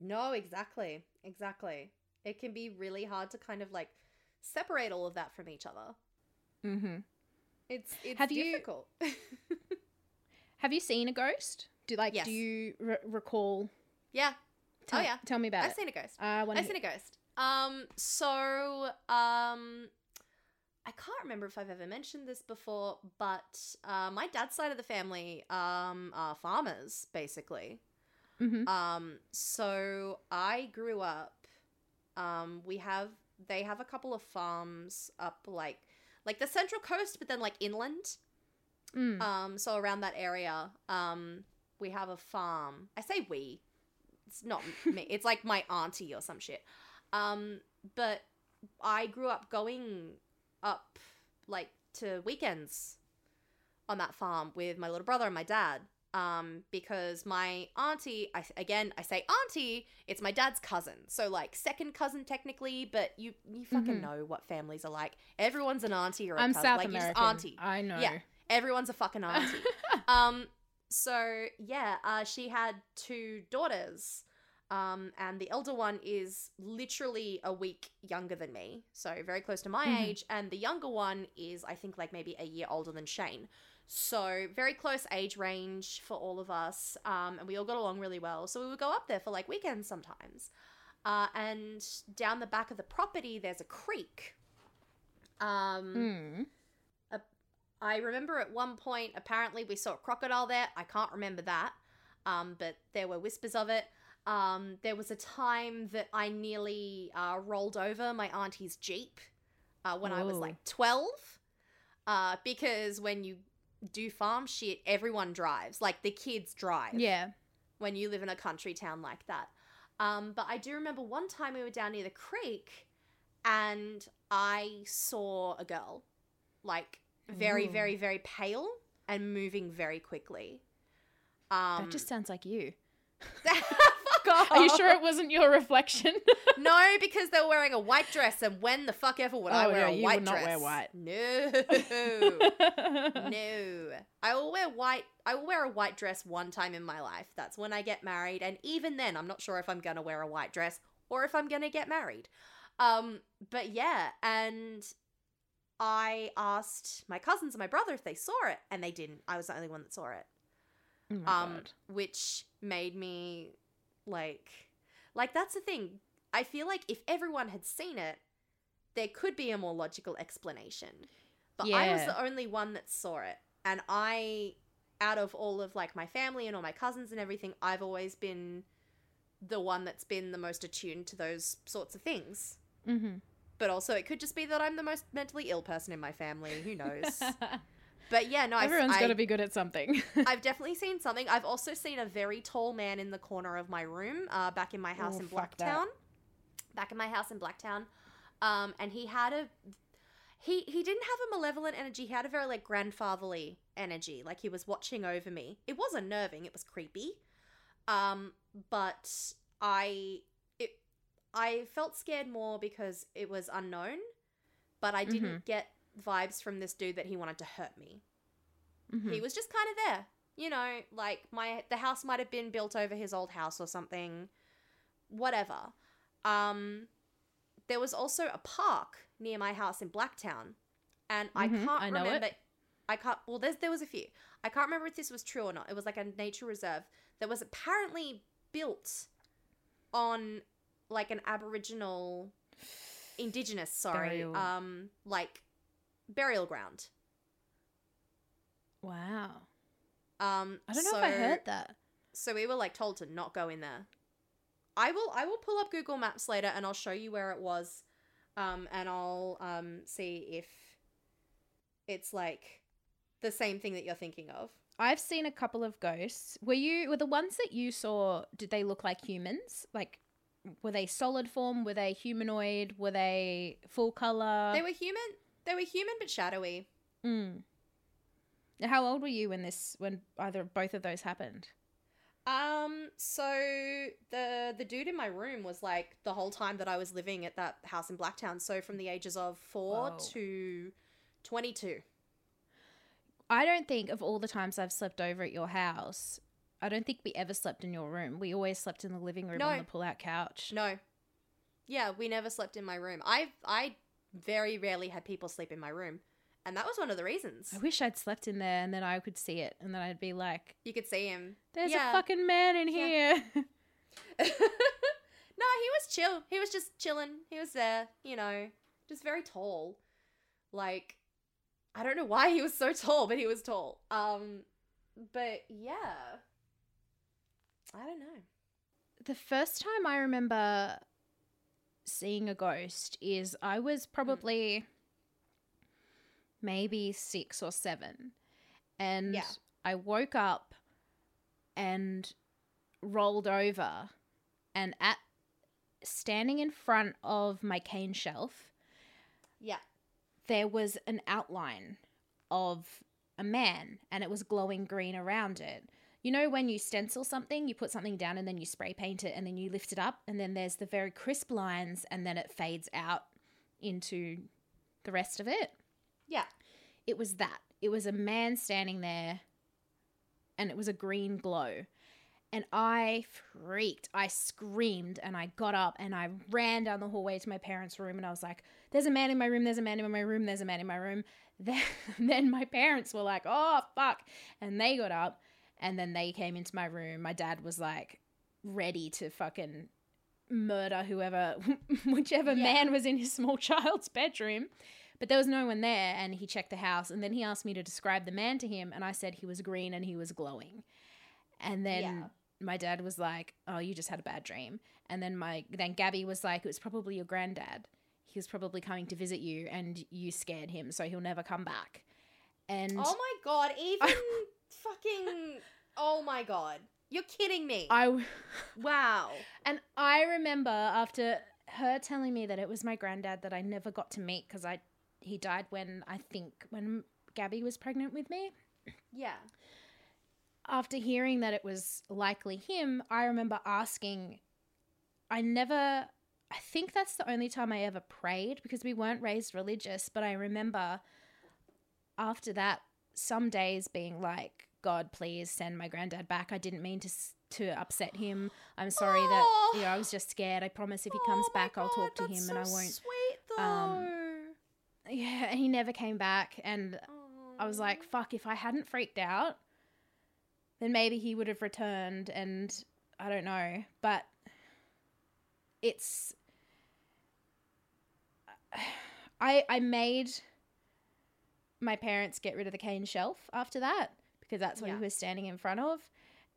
no exactly exactly it can be really hard to kind of like separate all of that from each other Mm-hmm. it's it's Have you- difficult Have you seen a ghost? Do like Yes. do you re- recall? yeah Tell, Oh, yeah. tell me about I've it. seen a ghost Uh, I've seen a ghost. Um, so um, I can't remember if I've ever mentioned this before, but uh, my dad's side of the family um are farmers, basically. hmm Um, so I grew up. Um, we have they have a couple of farms up like like the central coast, but then like inland. Mm. Um, so around that area, um, we have a farm. I say we. It's not me. It's like my auntie or some shit. Um, but I grew up going up like to weekends on that farm with my little brother and my dad. Um, because my auntie, I again I say auntie, it's my dad's cousin, so like second cousin technically, but you you fucking Mhm. know what families are like. Everyone's an auntie or a I'm cousin, South like American. auntie. I know. Yeah. Everyone's a fucking auntie. um, so yeah, uh, she had two daughters. Um, and the elder one is literally a week younger than me, so very close to my Mhm. age, and the younger one is, I think, like maybe a year older than Shane. So very close age range for all of us, um, and we all got along really well. So we would go up there for like weekends sometimes. Uh, and down the back of the property, there's a creek. Um, Mm. I remember at one point, apparently, we saw a crocodile there. I can't remember that, um, but there were whispers of it. Um, there was a time that I nearly uh, rolled over my auntie's Jeep uh, when I was like 12. Uh, because when you do farm shit, everyone drives. Like the kids drive Yeah. when you live in a country town like that. Um, but I do remember one time we were down near the creek and I saw a girl, like very, Ooh. very, very pale and moving very quickly. Um, that just sounds like you. fuck off. Are you sure it wasn't your reflection? No, because they were wearing a white dress, and when the fuck ever would I Oh, wear yeah, a you white would not dress? wear white. No. no. I will wear white I will wear a white dress one time in my life. That's when I get married and even then I'm not sure if I'm going to wear a white dress or if I'm going to get married. Um but yeah, and I asked my cousins and my brother if they saw it and they didn't. I was the only one that saw it. Oh Um God. which made me like like that's the thing. I feel like if everyone had seen it, there could be a more logical explanation. But I was the only one that saw it. And I out of all of like my family and all my cousins and everything, I've always been the one that's been the most attuned to those sorts of things. Mm-hmm. But also it could just be that I'm the most mentally ill person in my family. Who knows? but yeah, no, Everyone's got to be good at something. I've definitely seen something. I've also seen a very tall man in the corner of my room, uh, back in my house Oh, in. Blacktown. Back in my house in Blacktown, um, and he had a he he didn't have a malevolent energy. He had a very like grandfatherly energy, like he was watching over me. It was unnerving. It was creepy, um, but I I felt scared more because it was unknown, but I didn't Mhm. get vibes from this dude that he wanted to hurt me Mhm. he was just kind of there you know like my the house might have been built over his old house or something whatever um there was also a park near my house in blacktown and i Mhm, can't I know it. remember i can't well there's, there was a few i can't remember if this was true or not it was like a nature reserve that was apparently built on like an aboriginal indigenous sorry Burial. um like burial ground wow. um I don't know if I heard that. So we were like told to not go in there. I will I will pull up Google Maps later and I'll show you where it was. Um and I'll um see if it's like the same thing that you're thinking of. I've seen a couple of ghosts. Were you were the ones that you saw? Did they look like humans? Like, were they solid form? Were they humanoid? Were they full color? they were human. They were human but shadowy. Mm. How old were you when this when either both of those happened? Um so the the dude in my room was like the whole time that I was living at that house in Blacktown. So from the ages of 4 Whoa. to 22. I don't think of all the times I've slept over at your house. I don't think we ever slept in your room. We always slept in the living room on the pull-out couch. No. Yeah, we never slept in my room. I I very rarely had people sleep in my room. And that was one of the reasons. I wish I'd slept in there and then I could see it and then I'd be like, You could see him. "There's Yeah. a fucking man in Yeah. here." no, he was chill. He was just chilling. He was there, you know, just very tall. Like I don't know why he was so tall, but he was tall. Um but yeah. I don't know. the first time I remember seeing a ghost is I was mm. probably maybe six or seven. And Yeah. I woke up and rolled over and at standing in front of my cane shelf Yeah. there was an outline of a man and it was glowing green around it. You know, when you stencil something, you put something down and then you spray paint it and then you lift it up, and then there's the very crisp lines and then it fades out into the rest of it. Yeah. It was that. It was a man standing there and it was a green glow. And I freaked. I screamed and I got up and I ran down the hallway to my parents' room and I was like, there's a man in my room, there's a man in my room, there's a man in my room. Then, then my parents were like, oh, fuck. And they got up and then they came into my room. My dad was like ready to fucking murder whoever, whichever Yeah. man was in his small child's bedroom. But there was no one there and he checked the house and then he asked me to describe the man to him and I said he was green and he was glowing. And then Yeah. my dad was like, "Oh, you just had a bad dream." And then my then Gabby was like, "It was probably your granddad. He was probably coming to visit you, and you scared him, so he'll never come back." And Oh my god, even fucking Oh my god. You're kidding me. I wow. and I remember after her telling me that it was my granddad that I never got to meet because I he died when I think when Gabby was pregnant with me. Yeah. after hearing that it was likely him, I remember asking. I never. I think that's the only time I ever prayed because we weren't raised religious, but I remember after that, some days being like, God, please send my granddad back. I didn't mean to. To upset him, I'm sorry Aw. that you know I was just scared. I promise if he comes Oh back, I'll talk to him, and I won't. Sweet though. um, Yeah, and he never came back, and I was like, fuck, if I hadn't freaked out, then maybe he would have returned and I don't know. But it's I I made my parents get rid of the cane shelf after that because that's what Yeah. he was standing in front of.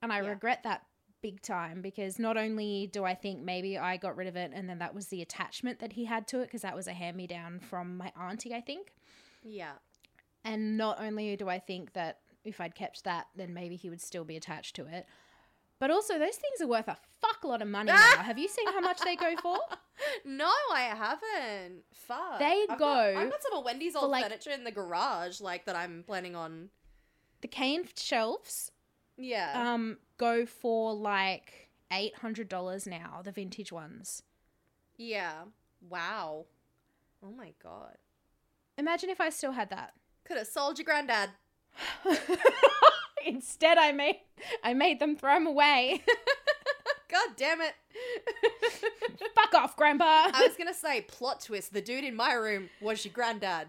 And I Yeah. regret that big time because not only do I think maybe I got rid of it and then that was the attachment that he had to it because that was a hand me down from my auntie, I think. Yeah. And not only do I think that if I'd kept that, then maybe he would still be attached to it. But also, those things are worth a fuck lot of money now. Have you seen how much they go for? No, I haven't. Fuck. They I've go Got, I've got some of Wendy's old like- furniture in the garage, like that I'm planning on. The cane shelves Yeah. um, go for like $800 now, the vintage ones. yeah. Wow. Oh my god. Imagine if I still had that. Could have sold your granddad. Instead, I made I made them throw them away. God damn it. Fuck off, Grandpa. I was gonna say plot twist. The dude in my room was your granddad.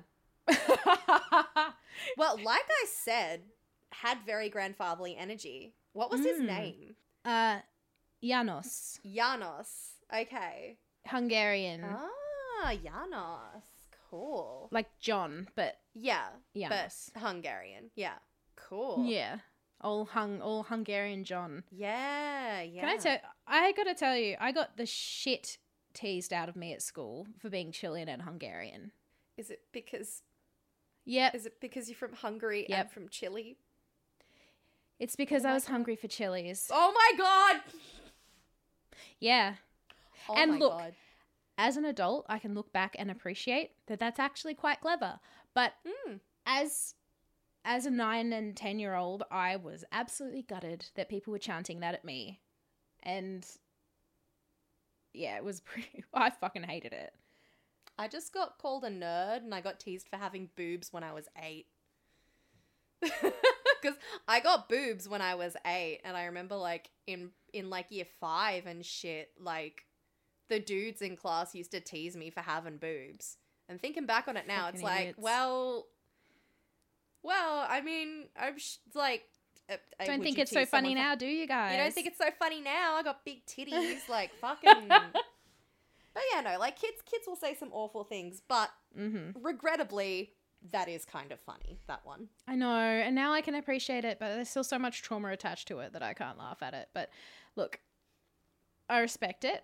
Well, like I said, had very grandfatherly energy. What was his Mm. name? uh, Janos, Janos. Okay. Hungarian, Ah, Janos. Cool. like John, but Yeah, Janos. but Hungarian. Yeah. Cool. Yeah, all hung, all Hungarian John. Yeah, yeah. Can I tell? I gotta tell you, I got the shit teased out of me at school for being Chilean and Hungarian. Is it because Yeah. is it because you're from Hungary and from Chile? it's because Oh I was God. hungry for chilies. Oh my god. Yeah, Oh And look, god. as an adult, I can look back and appreciate that that's actually quite clever. But Mm. as as a nine and ten year old, I was absolutely gutted that people were chanting that at me, and yeah, it was pretty. I fucking hated it. I just got called a nerd and I got teased for having boobs when I was eight. Because I got boobs when I was eight, and I remember like in in like year five and shit, like the dudes in class used to tease me for having boobs. And thinking back on it now, it's Fucking like, well, well, I mean, I'm sh- like, uh, uh, Don't think it's so funny now, do you guys? You don't think it's so funny now? I got big titties, like fucking. But yeah, no, like kids, kids will say some awful things, but Mm-hmm. regrettably, that is kind of funny. That one. I know, and now I can appreciate it, but there's still so much trauma attached to it that I can't laugh at it. But look, I respect it.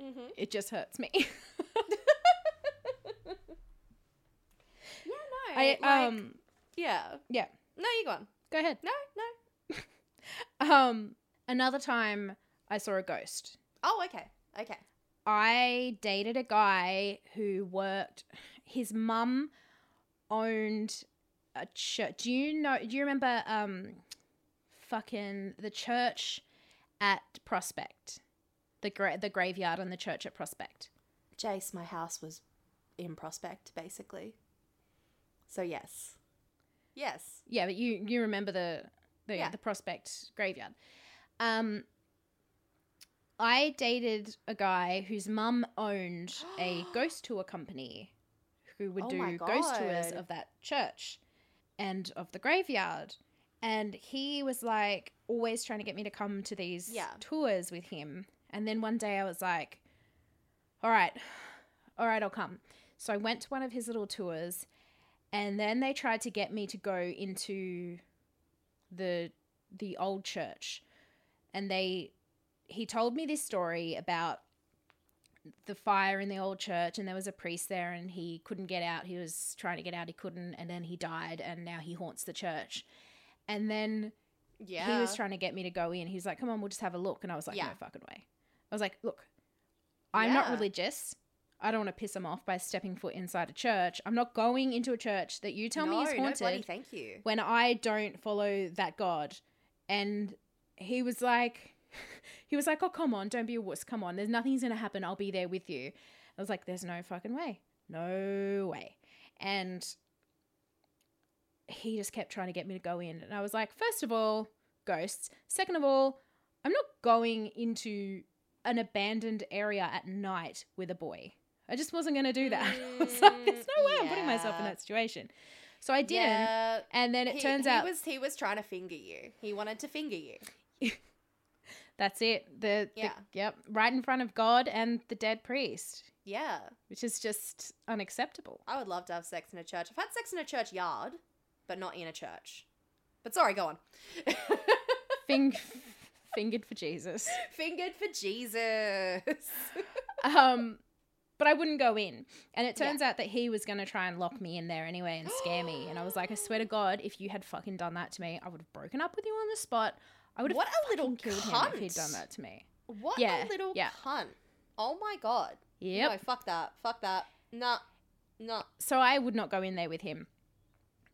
Mm-hmm. It just hurts me. Yeah, no. I like, um yeah. yeah. No, you go on. go ahead. No, no. Um another time I saw a ghost. Oh, okay, okay. I dated a guy who worked his mum owned a church. Do you know do you remember um fucking the church at Prospect? The gra- the graveyard and the church at Prospect. Jase, my house was in Prospect, basically. So yes, yes. Yeah, but you you remember the the Yeah. the Prospect graveyard. Um I dated a guy whose mum owned a ghost tour company who would Oh do ghost tours of that church and of the graveyard. And he was like always trying to get me to come to these Yeah. tours with him. And then one day I was like, all right, all right, I'll come. So I went to one of his little tours and then they tried to get me to go into the the old church. And they he told me this story about the fire in the old church and there was a priest there and he couldn't get out. He was trying to get out. He couldn't. And then he died and now he haunts the church. And then Yeah. he was trying to get me to go in. He's like come on we'll just have a look. And i was like Yeah. no fucking way. I was like look i'm not religious i don't want to piss him off by stepping foot inside a church i'm not going into a church that you tell me is haunted No, bloody thank you. when I don't follow that God. And he was like, he was like, oh, come on, don't be a wuss. Come on, there's nothing's going to happen. I'll be there with you. I was like, there's no fucking way. No way. And he just kept trying to get me to go in. And I was like, first of all, ghosts. Second of all, I'm not going into an abandoned area at night with a boy. I just wasn't going to do that. Was like, there's no way I'm putting myself in that situation. So I didn't. Yeah. And then it he, turns he out was he was trying to finger you. He wanted to finger you. that's it. The, the Yeah. yep, right in front of God and the dead priest, Yeah. which is just unacceptable. I would love to have sex in a church. I've had sex in a church yard, but not in a church. But sorry, go on. Fing- Fingered for Jesus. Fingered for Jesus. Um, but I wouldn't go in. And it Yeah. turns out that he was going to try and lock me in there anyway and scare me. And I was like, I swear to God, if you had fucking done that to me, I would have broken up with you on the spot. I would have What a little fucking killed him if he'd done that to me. What Yeah, a little yeah. cunt. Oh my god. Yep. No, fuck that. Fuck that. Nah. Nah. So I would not go in there with him.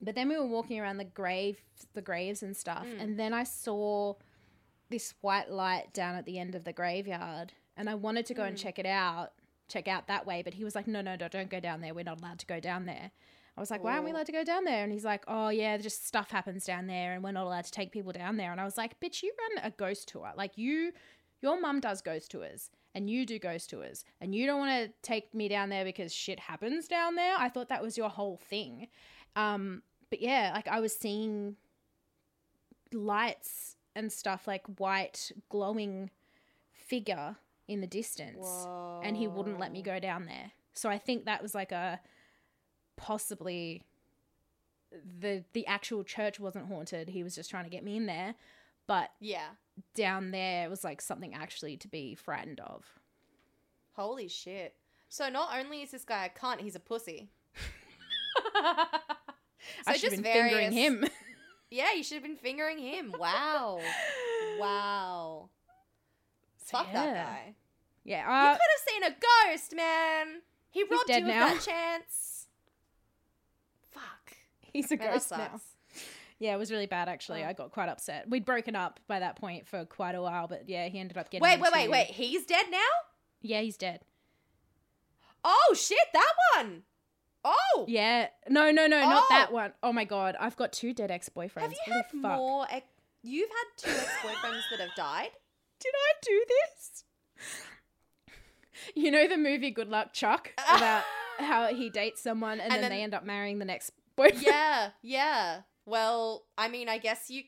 But then we were walking around the grave, the graves and stuff, Mm. and then I saw this white light down at the end of the graveyard, and I wanted to go and Mm. check it out, check out that way. But he was like, "No, no, no, don't go down there. We're not allowed to go down there." I was like, "Why aren't we Oh. allowed to go down there?" And he's like, "Oh yeah, just stuff happens down there, and we're not allowed to take people down there." And I was like, "Bitch, you run a ghost tour. Like you, your mum does ghost tours." And you do ghost tours, and you don't want to take me down there because shit happens down there. I thought that was your whole thing. Um, but yeah, like I was seeing lights and stuff, like white glowing figure in the distance, and he wouldn't let me go down there. So I think that was like a possibly the the actual church wasn't haunted. He was just trying to get me in there, but Yeah. down there was like something actually to be frightened of. Holy shit. So not only is this guy a cunt, he's a pussy. I So should have been fingering him. Yeah, you should have been fingering him. Wow. wow. So, Fuck yeah. that guy. Yeah, you uh, could have seen a ghost, man. He robbed you now. of that chance. Fuck. he's a Man, ghost now. Yeah, it was really bad actually. Oh. I got quite upset. We'd broken up by that point for quite a while, but yeah, he ended up getting. Wait, wait, wait, wait. He's dead now? Yeah, he's dead. Oh shit, that one. Oh. Yeah, no, no, no, not Oh. that one. Oh my god, I've got two dead ex-boyfriends. Have you had more ex- You've had two ex-boyfriends that have died? Did I do this? You know the movie Good Luck Chuck about how he dates someone and, And then, then- they end up marrying the next boyfriend. yeah, yeah. Well, I mean, I guess you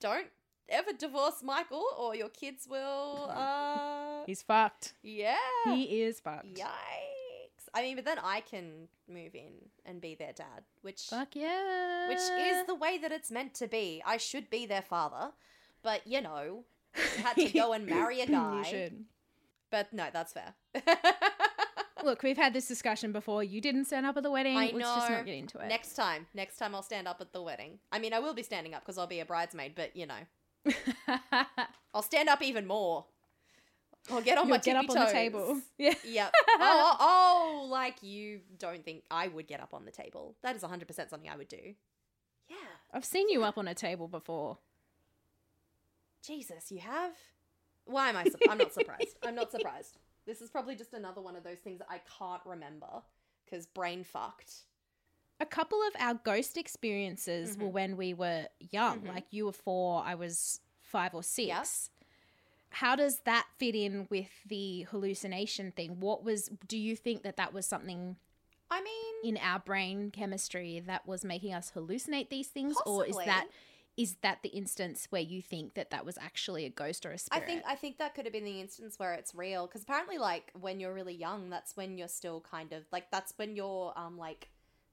don't ever divorce Michael or your kids will uh He's fucked. yeah. He is fucked. Yikes. I mean, but then I can move in and be their dad, which Fuck yeah. which is the way that it's meant to be. I should be their father, but you know, had to go and marry a guy. But no, that's fair. Look, we've had this discussion before. You didn't stand up at the wedding. I Let's just not get into it. next time, next time I'll stand up at the wedding. I mean, I will be standing up because I'll be a bridesmaid, but you know, I'll stand up even more. I'll get on You'll my get up tippy on the table. Yeah. Yep. oh, oh, oh, like you don't think I would get up on the table. That is 100% something I would do. Yeah. I've seen you up on a table before. Jesus, you have? Why am I? Su- I'm not surprised. I'm not surprised. This is probably just another one of those things that I can't remember because brain fucked. A couple of our ghost experiences were Mhm. when we were young. Mhm. Like you were four, I was five or six. Yep. How does that fit in with the hallucination thing? What was, do you think that that was something I mean, in our brain chemistry that was making us hallucinate these things? Or is that, is that the instance where you think that that was actually a ghost or a spirit? I think I think that could have been the instance where it's real because apparently, like when you're really young, that's when you're still kind of like that's when your um like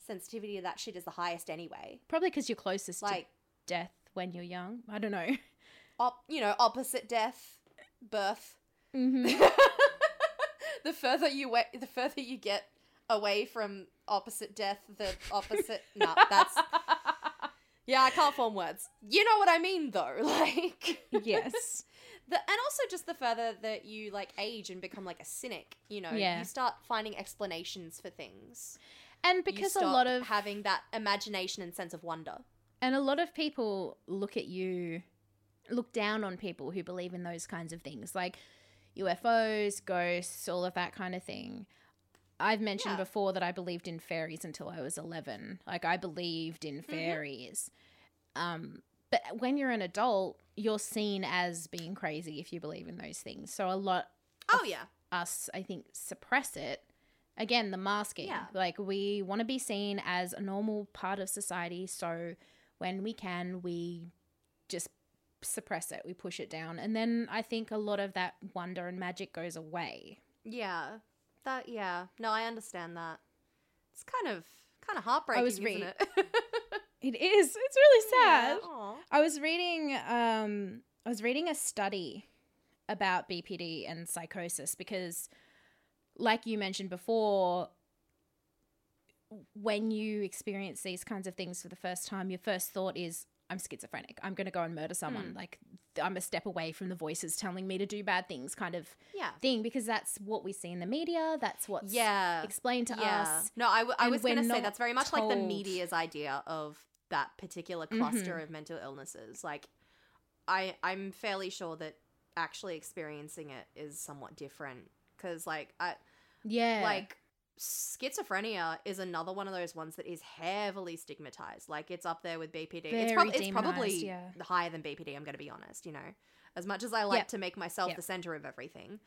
sensitivity to that shit is the highest anyway. Probably because you're closest to death when you're young. I don't know. op, you know, opposite death, birth. Mm-hmm. the further you wait, the further you get away from opposite death, the opposite. nah, that's yeah. I can't form words. You know what I mean, though. Like yes. the and also just the further that you like age and become like a cynic. You know, Yeah. you start finding explanations for things. And because a lot of having that imagination and sense of wonder. and a lot of people look at you look down on people who believe in those kinds of things like UFOs, ghosts, all of that kind of thing. I've mentioned Yeah. before that I believed in fairies until I was 11. Like I believed in Mm-hmm. fairies. Um but when you're an adult, you're seen as being crazy if you believe in those things. So a lot Oh yeah, us, I think, suppress it. Again, the masking. Yeah. Like we want to be seen as a normal part of society. So when we can, we just suppress it. We push it down. And then I think a lot of that wonder and magic goes away. yeah. That yeah. No, I understand that. It's kind of kind of heartbreaking, was isn't it? It is. It's really sad. Yeah. I was reading um I was reading a study about BPD and psychosis because like you mentioned before when you experience these kinds of things for the first time your first thought is I'm schizophrenic. I'm going to go and murder someone. Mm. Like I'm a step away from the voices telling me to do bad things kind of Yeah. thing because that's what we see in the media. That's what's Yeah. explained to yeah. us. No, I, w- I was going to say that's very much like the media's idea of that particular cluster Mhm. of mental illnesses. Like, I I'm fairly sure that actually experiencing it is somewhat different because, like, I Yeah. like schizophrenia is another one of those ones that is heavily stigmatized. Like, it's up there with BPD. it's, Very prob- it's probably yeah. higher than BPD. I'm going to be honest. You know, as much as I like Yep. to make myself Yep. the center of everything.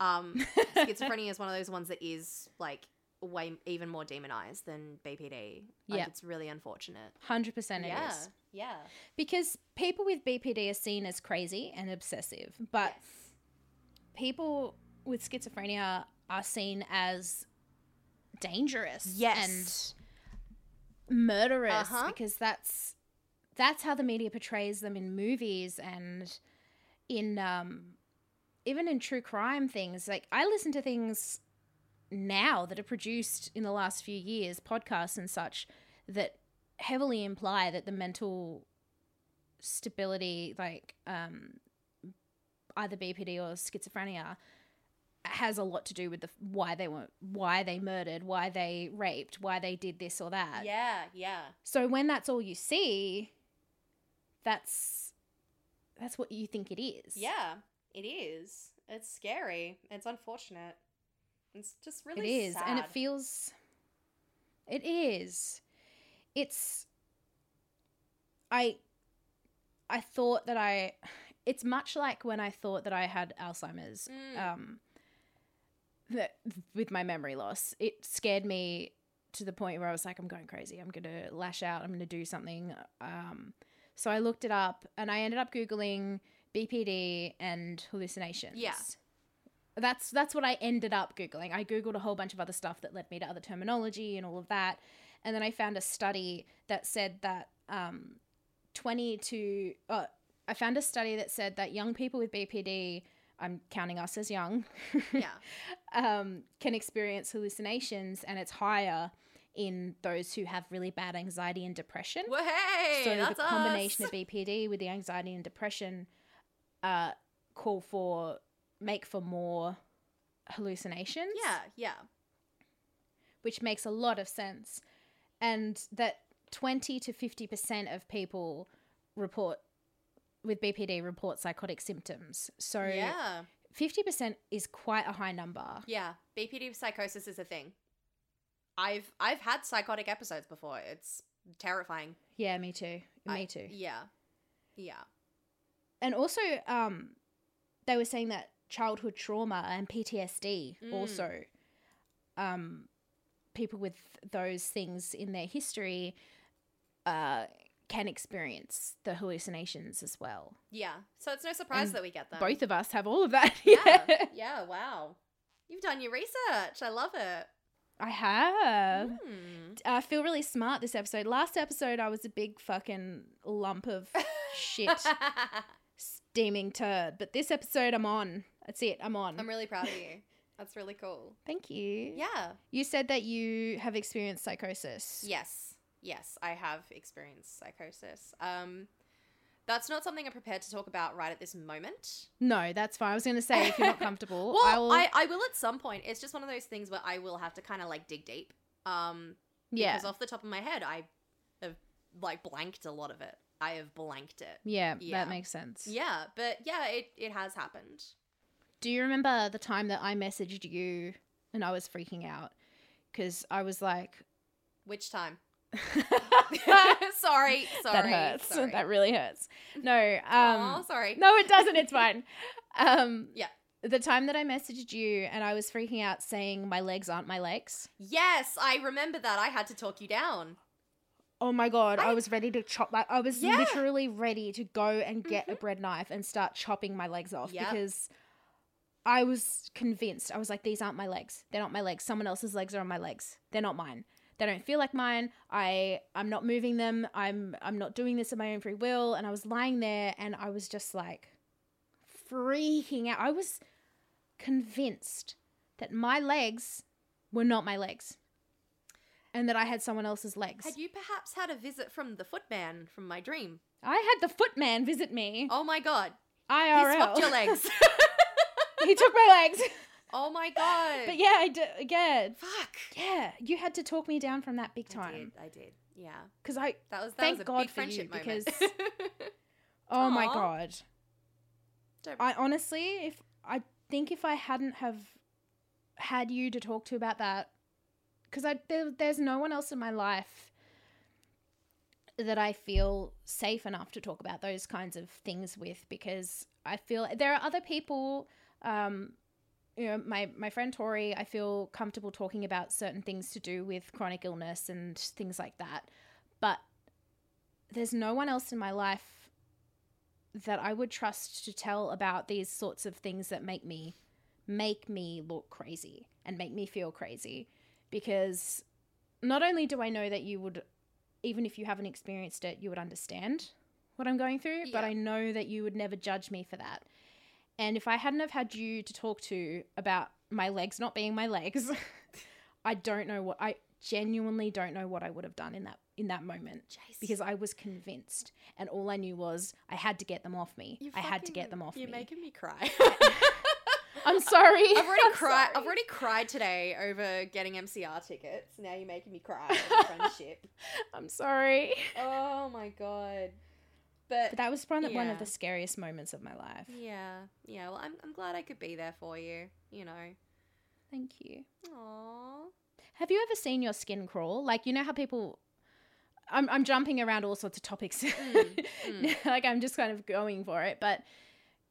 Um, schizophrenia is one of those ones that is like way even more demonized than BPD. Like Yeah. it's really unfortunate. 100% it is. yeah, yeah. Because people with BPD are seen as crazy and obsessive, but Yes. people with schizophrenia are seen as dangerous Yes. and murderous Uh-huh. because that's that's how the media portrays them in movies and in um even in true crime things like i listen to things now that are produced in the last few years podcasts and such that heavily imply that the mental stability like um either bpd or schizophrenia has a lot to do with the why they were why they murdered why they raped why they did this or that Yeah, yeah. so when that's all you see, that's that's what you think it is. Yeah, it is. It's scary. It's unfortunate. It's just it really is, and it feels. It is. It's. I. I thought that I. It's much like when I thought that I had Alzheimer's. Mm. Um. That with my memory loss, it scared me to the point where I was like, I'm going crazy. I'm gonna lash out. I'm gonna do something. Um. So I looked it up, and I ended up googling BPD and hallucinations. Yeah. That's that's what I ended up googling. I googled a whole bunch of other stuff that led me to other terminology and all of that, and then I found a study that said that um, twenty to uh, I found a study that said that young people with BPD, I'm counting us as young, yeah. um, can experience hallucinations, and it's higher in those who have really bad anxiety and depression Well, hey, so the combination us. of BPD with the anxiety and depression uh, call for make for more hallucinations. Yeah, yeah. which makes a lot of sense, and that twenty to fifty percent of people report with BPD report psychotic symptoms. So yeah. fifty percent is quite a high number. Yeah. BPD psychosis is a thing. I've I've had psychotic episodes before. It's terrifying. Yeah, me too. I- Me too. Yeah. Yeah. and also um they were saying that childhood trauma and PTSD Mm. also um people with those things in their history uh can experience the hallucinations as well. Yeah. So it's no surprise And that we get them. Both of us have all of that. Yeah. yeah, wow. You've done your research. I love it. I have. Hmm. I feel really smart this episode. Last episode I was a big fucking lump of shit steaming turd, but this episode I'm on. That's it. I'm on. I'm really proud of you. That's really cool. Thank you. Yeah. You said that you have experienced psychosis. Yes. Yes, I have experienced psychosis. Um that's not something I'm prepared to talk about right at this moment. No, that's fine. I was going to say if you're not comfortable, Well, I will. I, I will at some point. It's just one of those things where I will have to kind of like dig deep. Um, yeah, because off the top of my head, I have like blanked a lot of it. I have blanked it. yeah, yeah. that makes sense. Yeah, but yeah, it, it has happened. Do you remember the time that I messaged you and I was freaking out because I was like, Which time? sorry, sorry. that hurts. Sorry. That really hurts. No, um, sorry. no, it doesn't. It's fine. Um, Yeah. The time that I messaged you and I was freaking out saying my legs aren't my legs. Yes, I remember that. I had to talk you down. Oh my god, I, I- was ready to chop like I was Yeah. literally ready to go and get a bread knife and start chopping my legs off Yep. because I was convinced. I was like, these aren't my legs. They're not my legs. Someone else's legs are on my legs. They're not mine. They don't feel like mine. I I'm not moving them. I'm I'm not doing this of my own free will. And I was lying there and I was just like freaking out. I was convinced that my legs were not my legs. And that I had someone else's legs. Had you perhaps had a visit from the footman from my dream? I had the footman visit me. Oh my god. He IRL. swapped your legs. he took my legs. oh my god. But yeah, I did again. Fuck. Yeah, you had to talk me down from that big I time did. I did. Yeah. because I. That was that Thank was a God big for you, friendship moment. because- Oh my god. Don't- I honestly, if I think if I hadn't have had you to talk to about that, because I there, there's no one else in my life that I feel safe enough to talk about those kinds of things with because I feel there are other people. Um, you know, my my friend Tori, I feel comfortable talking about certain things to do with chronic illness and things like that, but there's no one else in my life that I would trust to tell about these sorts of things that make me make me look crazy and make me feel crazy. Because not only do I know that you would even if you haven't experienced it you would understand what I'm going through but I know that you would never judge me for that and if I hadn't have had you to talk to about my legs not being my legs I don't know what I genuinely don't know what I would have done in that in that moment because I was convinced, and all I knew was I had to get them off me. you I had to get them off You're me. making me cry. I'm sorry. I've already I'm cried. sorry. I've already cried today over getting MCR tickets. Now you're making me cry over friendship. I'm sorry. Oh my god. But, But that was one, one of the scariest moments of my life. yeah, yeah. Well, I'm I'm glad I could be there for you. You know. Thank you. Aww. Have you ever seen your skin crawl? Like you know how people. I'm I'm jumping around all sorts of topics. Mm, mm. like I'm just kind of going for it, but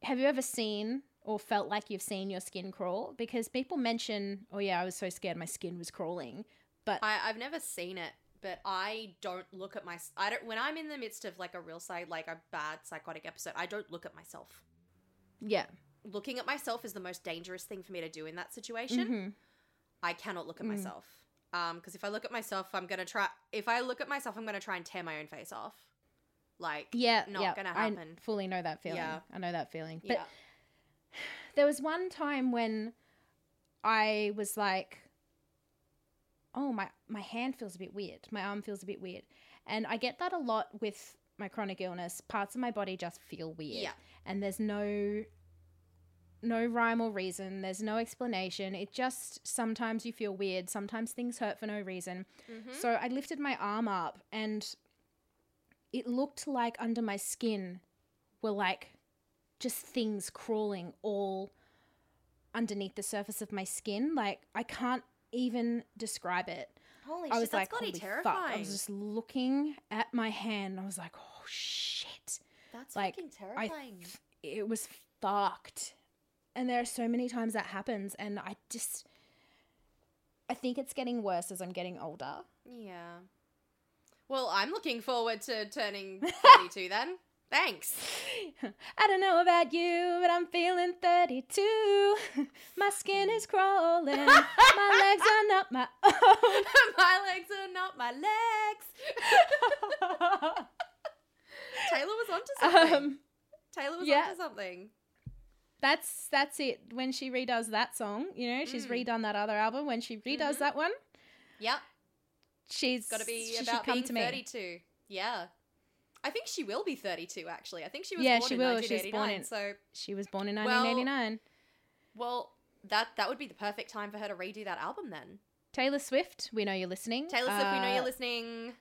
have you ever seen or felt like you've seen your skin crawl? Because people mention, "Oh yeah, I was so scared my skin was crawling." But I I've never seen it, but I don't look at my. I don't when I'm in the midst of like a real side like a bad psychotic episode. I don't look at myself. yeah. Looking at myself is the most dangerous thing for me to do in that situation. Mhm. I cannot look at Mm. myself. Um, because if I look at myself, I'm gonna try. If I look at myself, I'm gonna try and tear my own face off. Like, Yeah, not yeah, gonna I happen. fully know that feeling. Yeah. I know that feeling. But yeah, there was one time when I was like, "Oh my, my hand feels a bit weird. My arm feels a bit weird," and I get that a lot with my chronic illness. Parts of my body just feel weird, Yeah. and there's no no rhyme or reason. There's no explanation. It just sometimes you feel weird. Sometimes things hurt for no reason. Mhm. So I lifted my arm up and it looked like under my skin were like just things crawling all underneath the surface of my skin. Like I can't even describe it. holy I shit, was that's like, bloody holy terrifying. fuck. I was just looking at my hand. I was like, oh shit. that's like, fucking I terrifying. It was fucked. And there are so many times that happens and I just I think it's getting worse as I'm getting older. yeah. Well, I'm looking forward to turning 32 then. Thanks. I don't know about you, but I'm feeling 32. My skin is crawling. my legs are not my own. my legs are not my legs. Taylor was onto something. um, Taylor was yeah. onto something. that's that's it. When she redoes that song, you know, she's Mm. redone that other album. When she redoes Mhm. that one, Yep. she's Got to be about being. 32. Yeah. I think she will be 32 actually. I think she was Yeah, born she in will. She's 1989. born in- So, She was born in Well, 1989. well, that that would be the perfect time for her to redo that album then. Taylor Swift, we know you're listening. Taylor Swift, we know Uh, you're listening.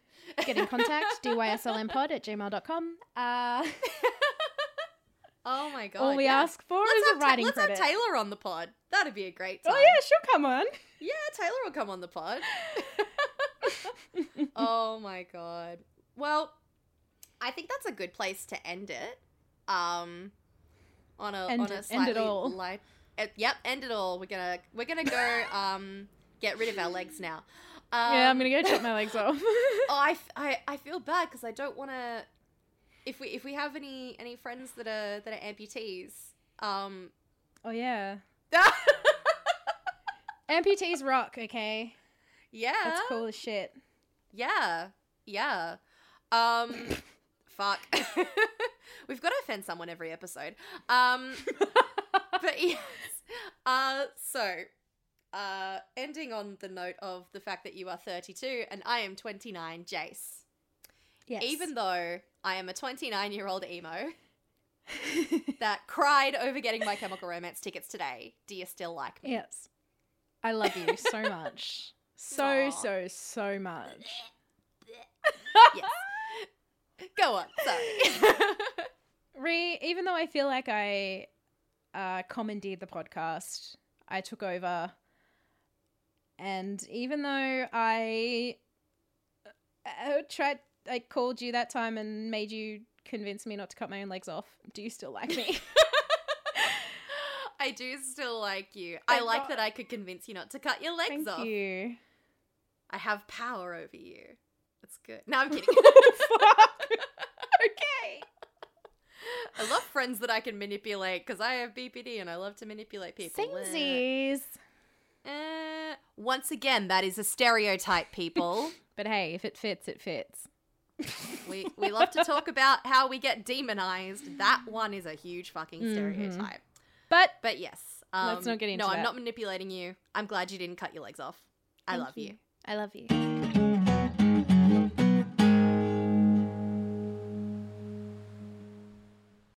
Get in contact, dyslmpod at gmail.com. Uh, oh my god. all we yeah. ask for Let's, is a have, Ta- writing let's credit. have Taylor on the pod. That'd be a great time. oh, yeah, she'll come on. Yeah, Taylor will come on the pod. oh my god. Well, I think that's a good place to end it. Um, on a End on a it- end slightly it all. light. uh, yep, end it all. We're gonna we're gonna go um get rid of our legs now. Um, yeah, I'm going to go chop my legs off. Oh, I, f- I, I feel bad because I don't want to. If we if we have any any friends that are that are amputees, um, oh, yeah. Amputees rock, okay? Yeah. That's cool as shit. Yeah. Yeah. Um fuck. We've got to offend someone every episode. Um but yes. Uh so uh ending on the note of the fact that you are 32 and I am 29, Jase. Yes. Even though I am a 29-year-old emo that cried over getting my chemical romance tickets today, do you still like me? yes. I love you so much. So, Aw. so, so much. yes. Go on. Sorry. Ree, even though I feel like I uh, commandeered the podcast, I took over. And even though I uh, tried, I called you that time and made you convince me not to cut my own legs off, do you still like me? I do still like you. I like God. that I could convince you not to cut your legs Thank off. you. I have power over you. It's good. No, I'm kidding. Okay. I love friends that I can manipulate because I have BPD and I love to manipulate people. Eh. Samesies. Eh, once again, that is a stereotype, people. But hey, if it fits, it fits. we we love to talk about how we get demonized. That one is a huge fucking Mhm. stereotype. But But yes, um, Let's not get into No, I'm not manipulating you. I'm glad you didn't cut your legs off. I Thank love you. I love you.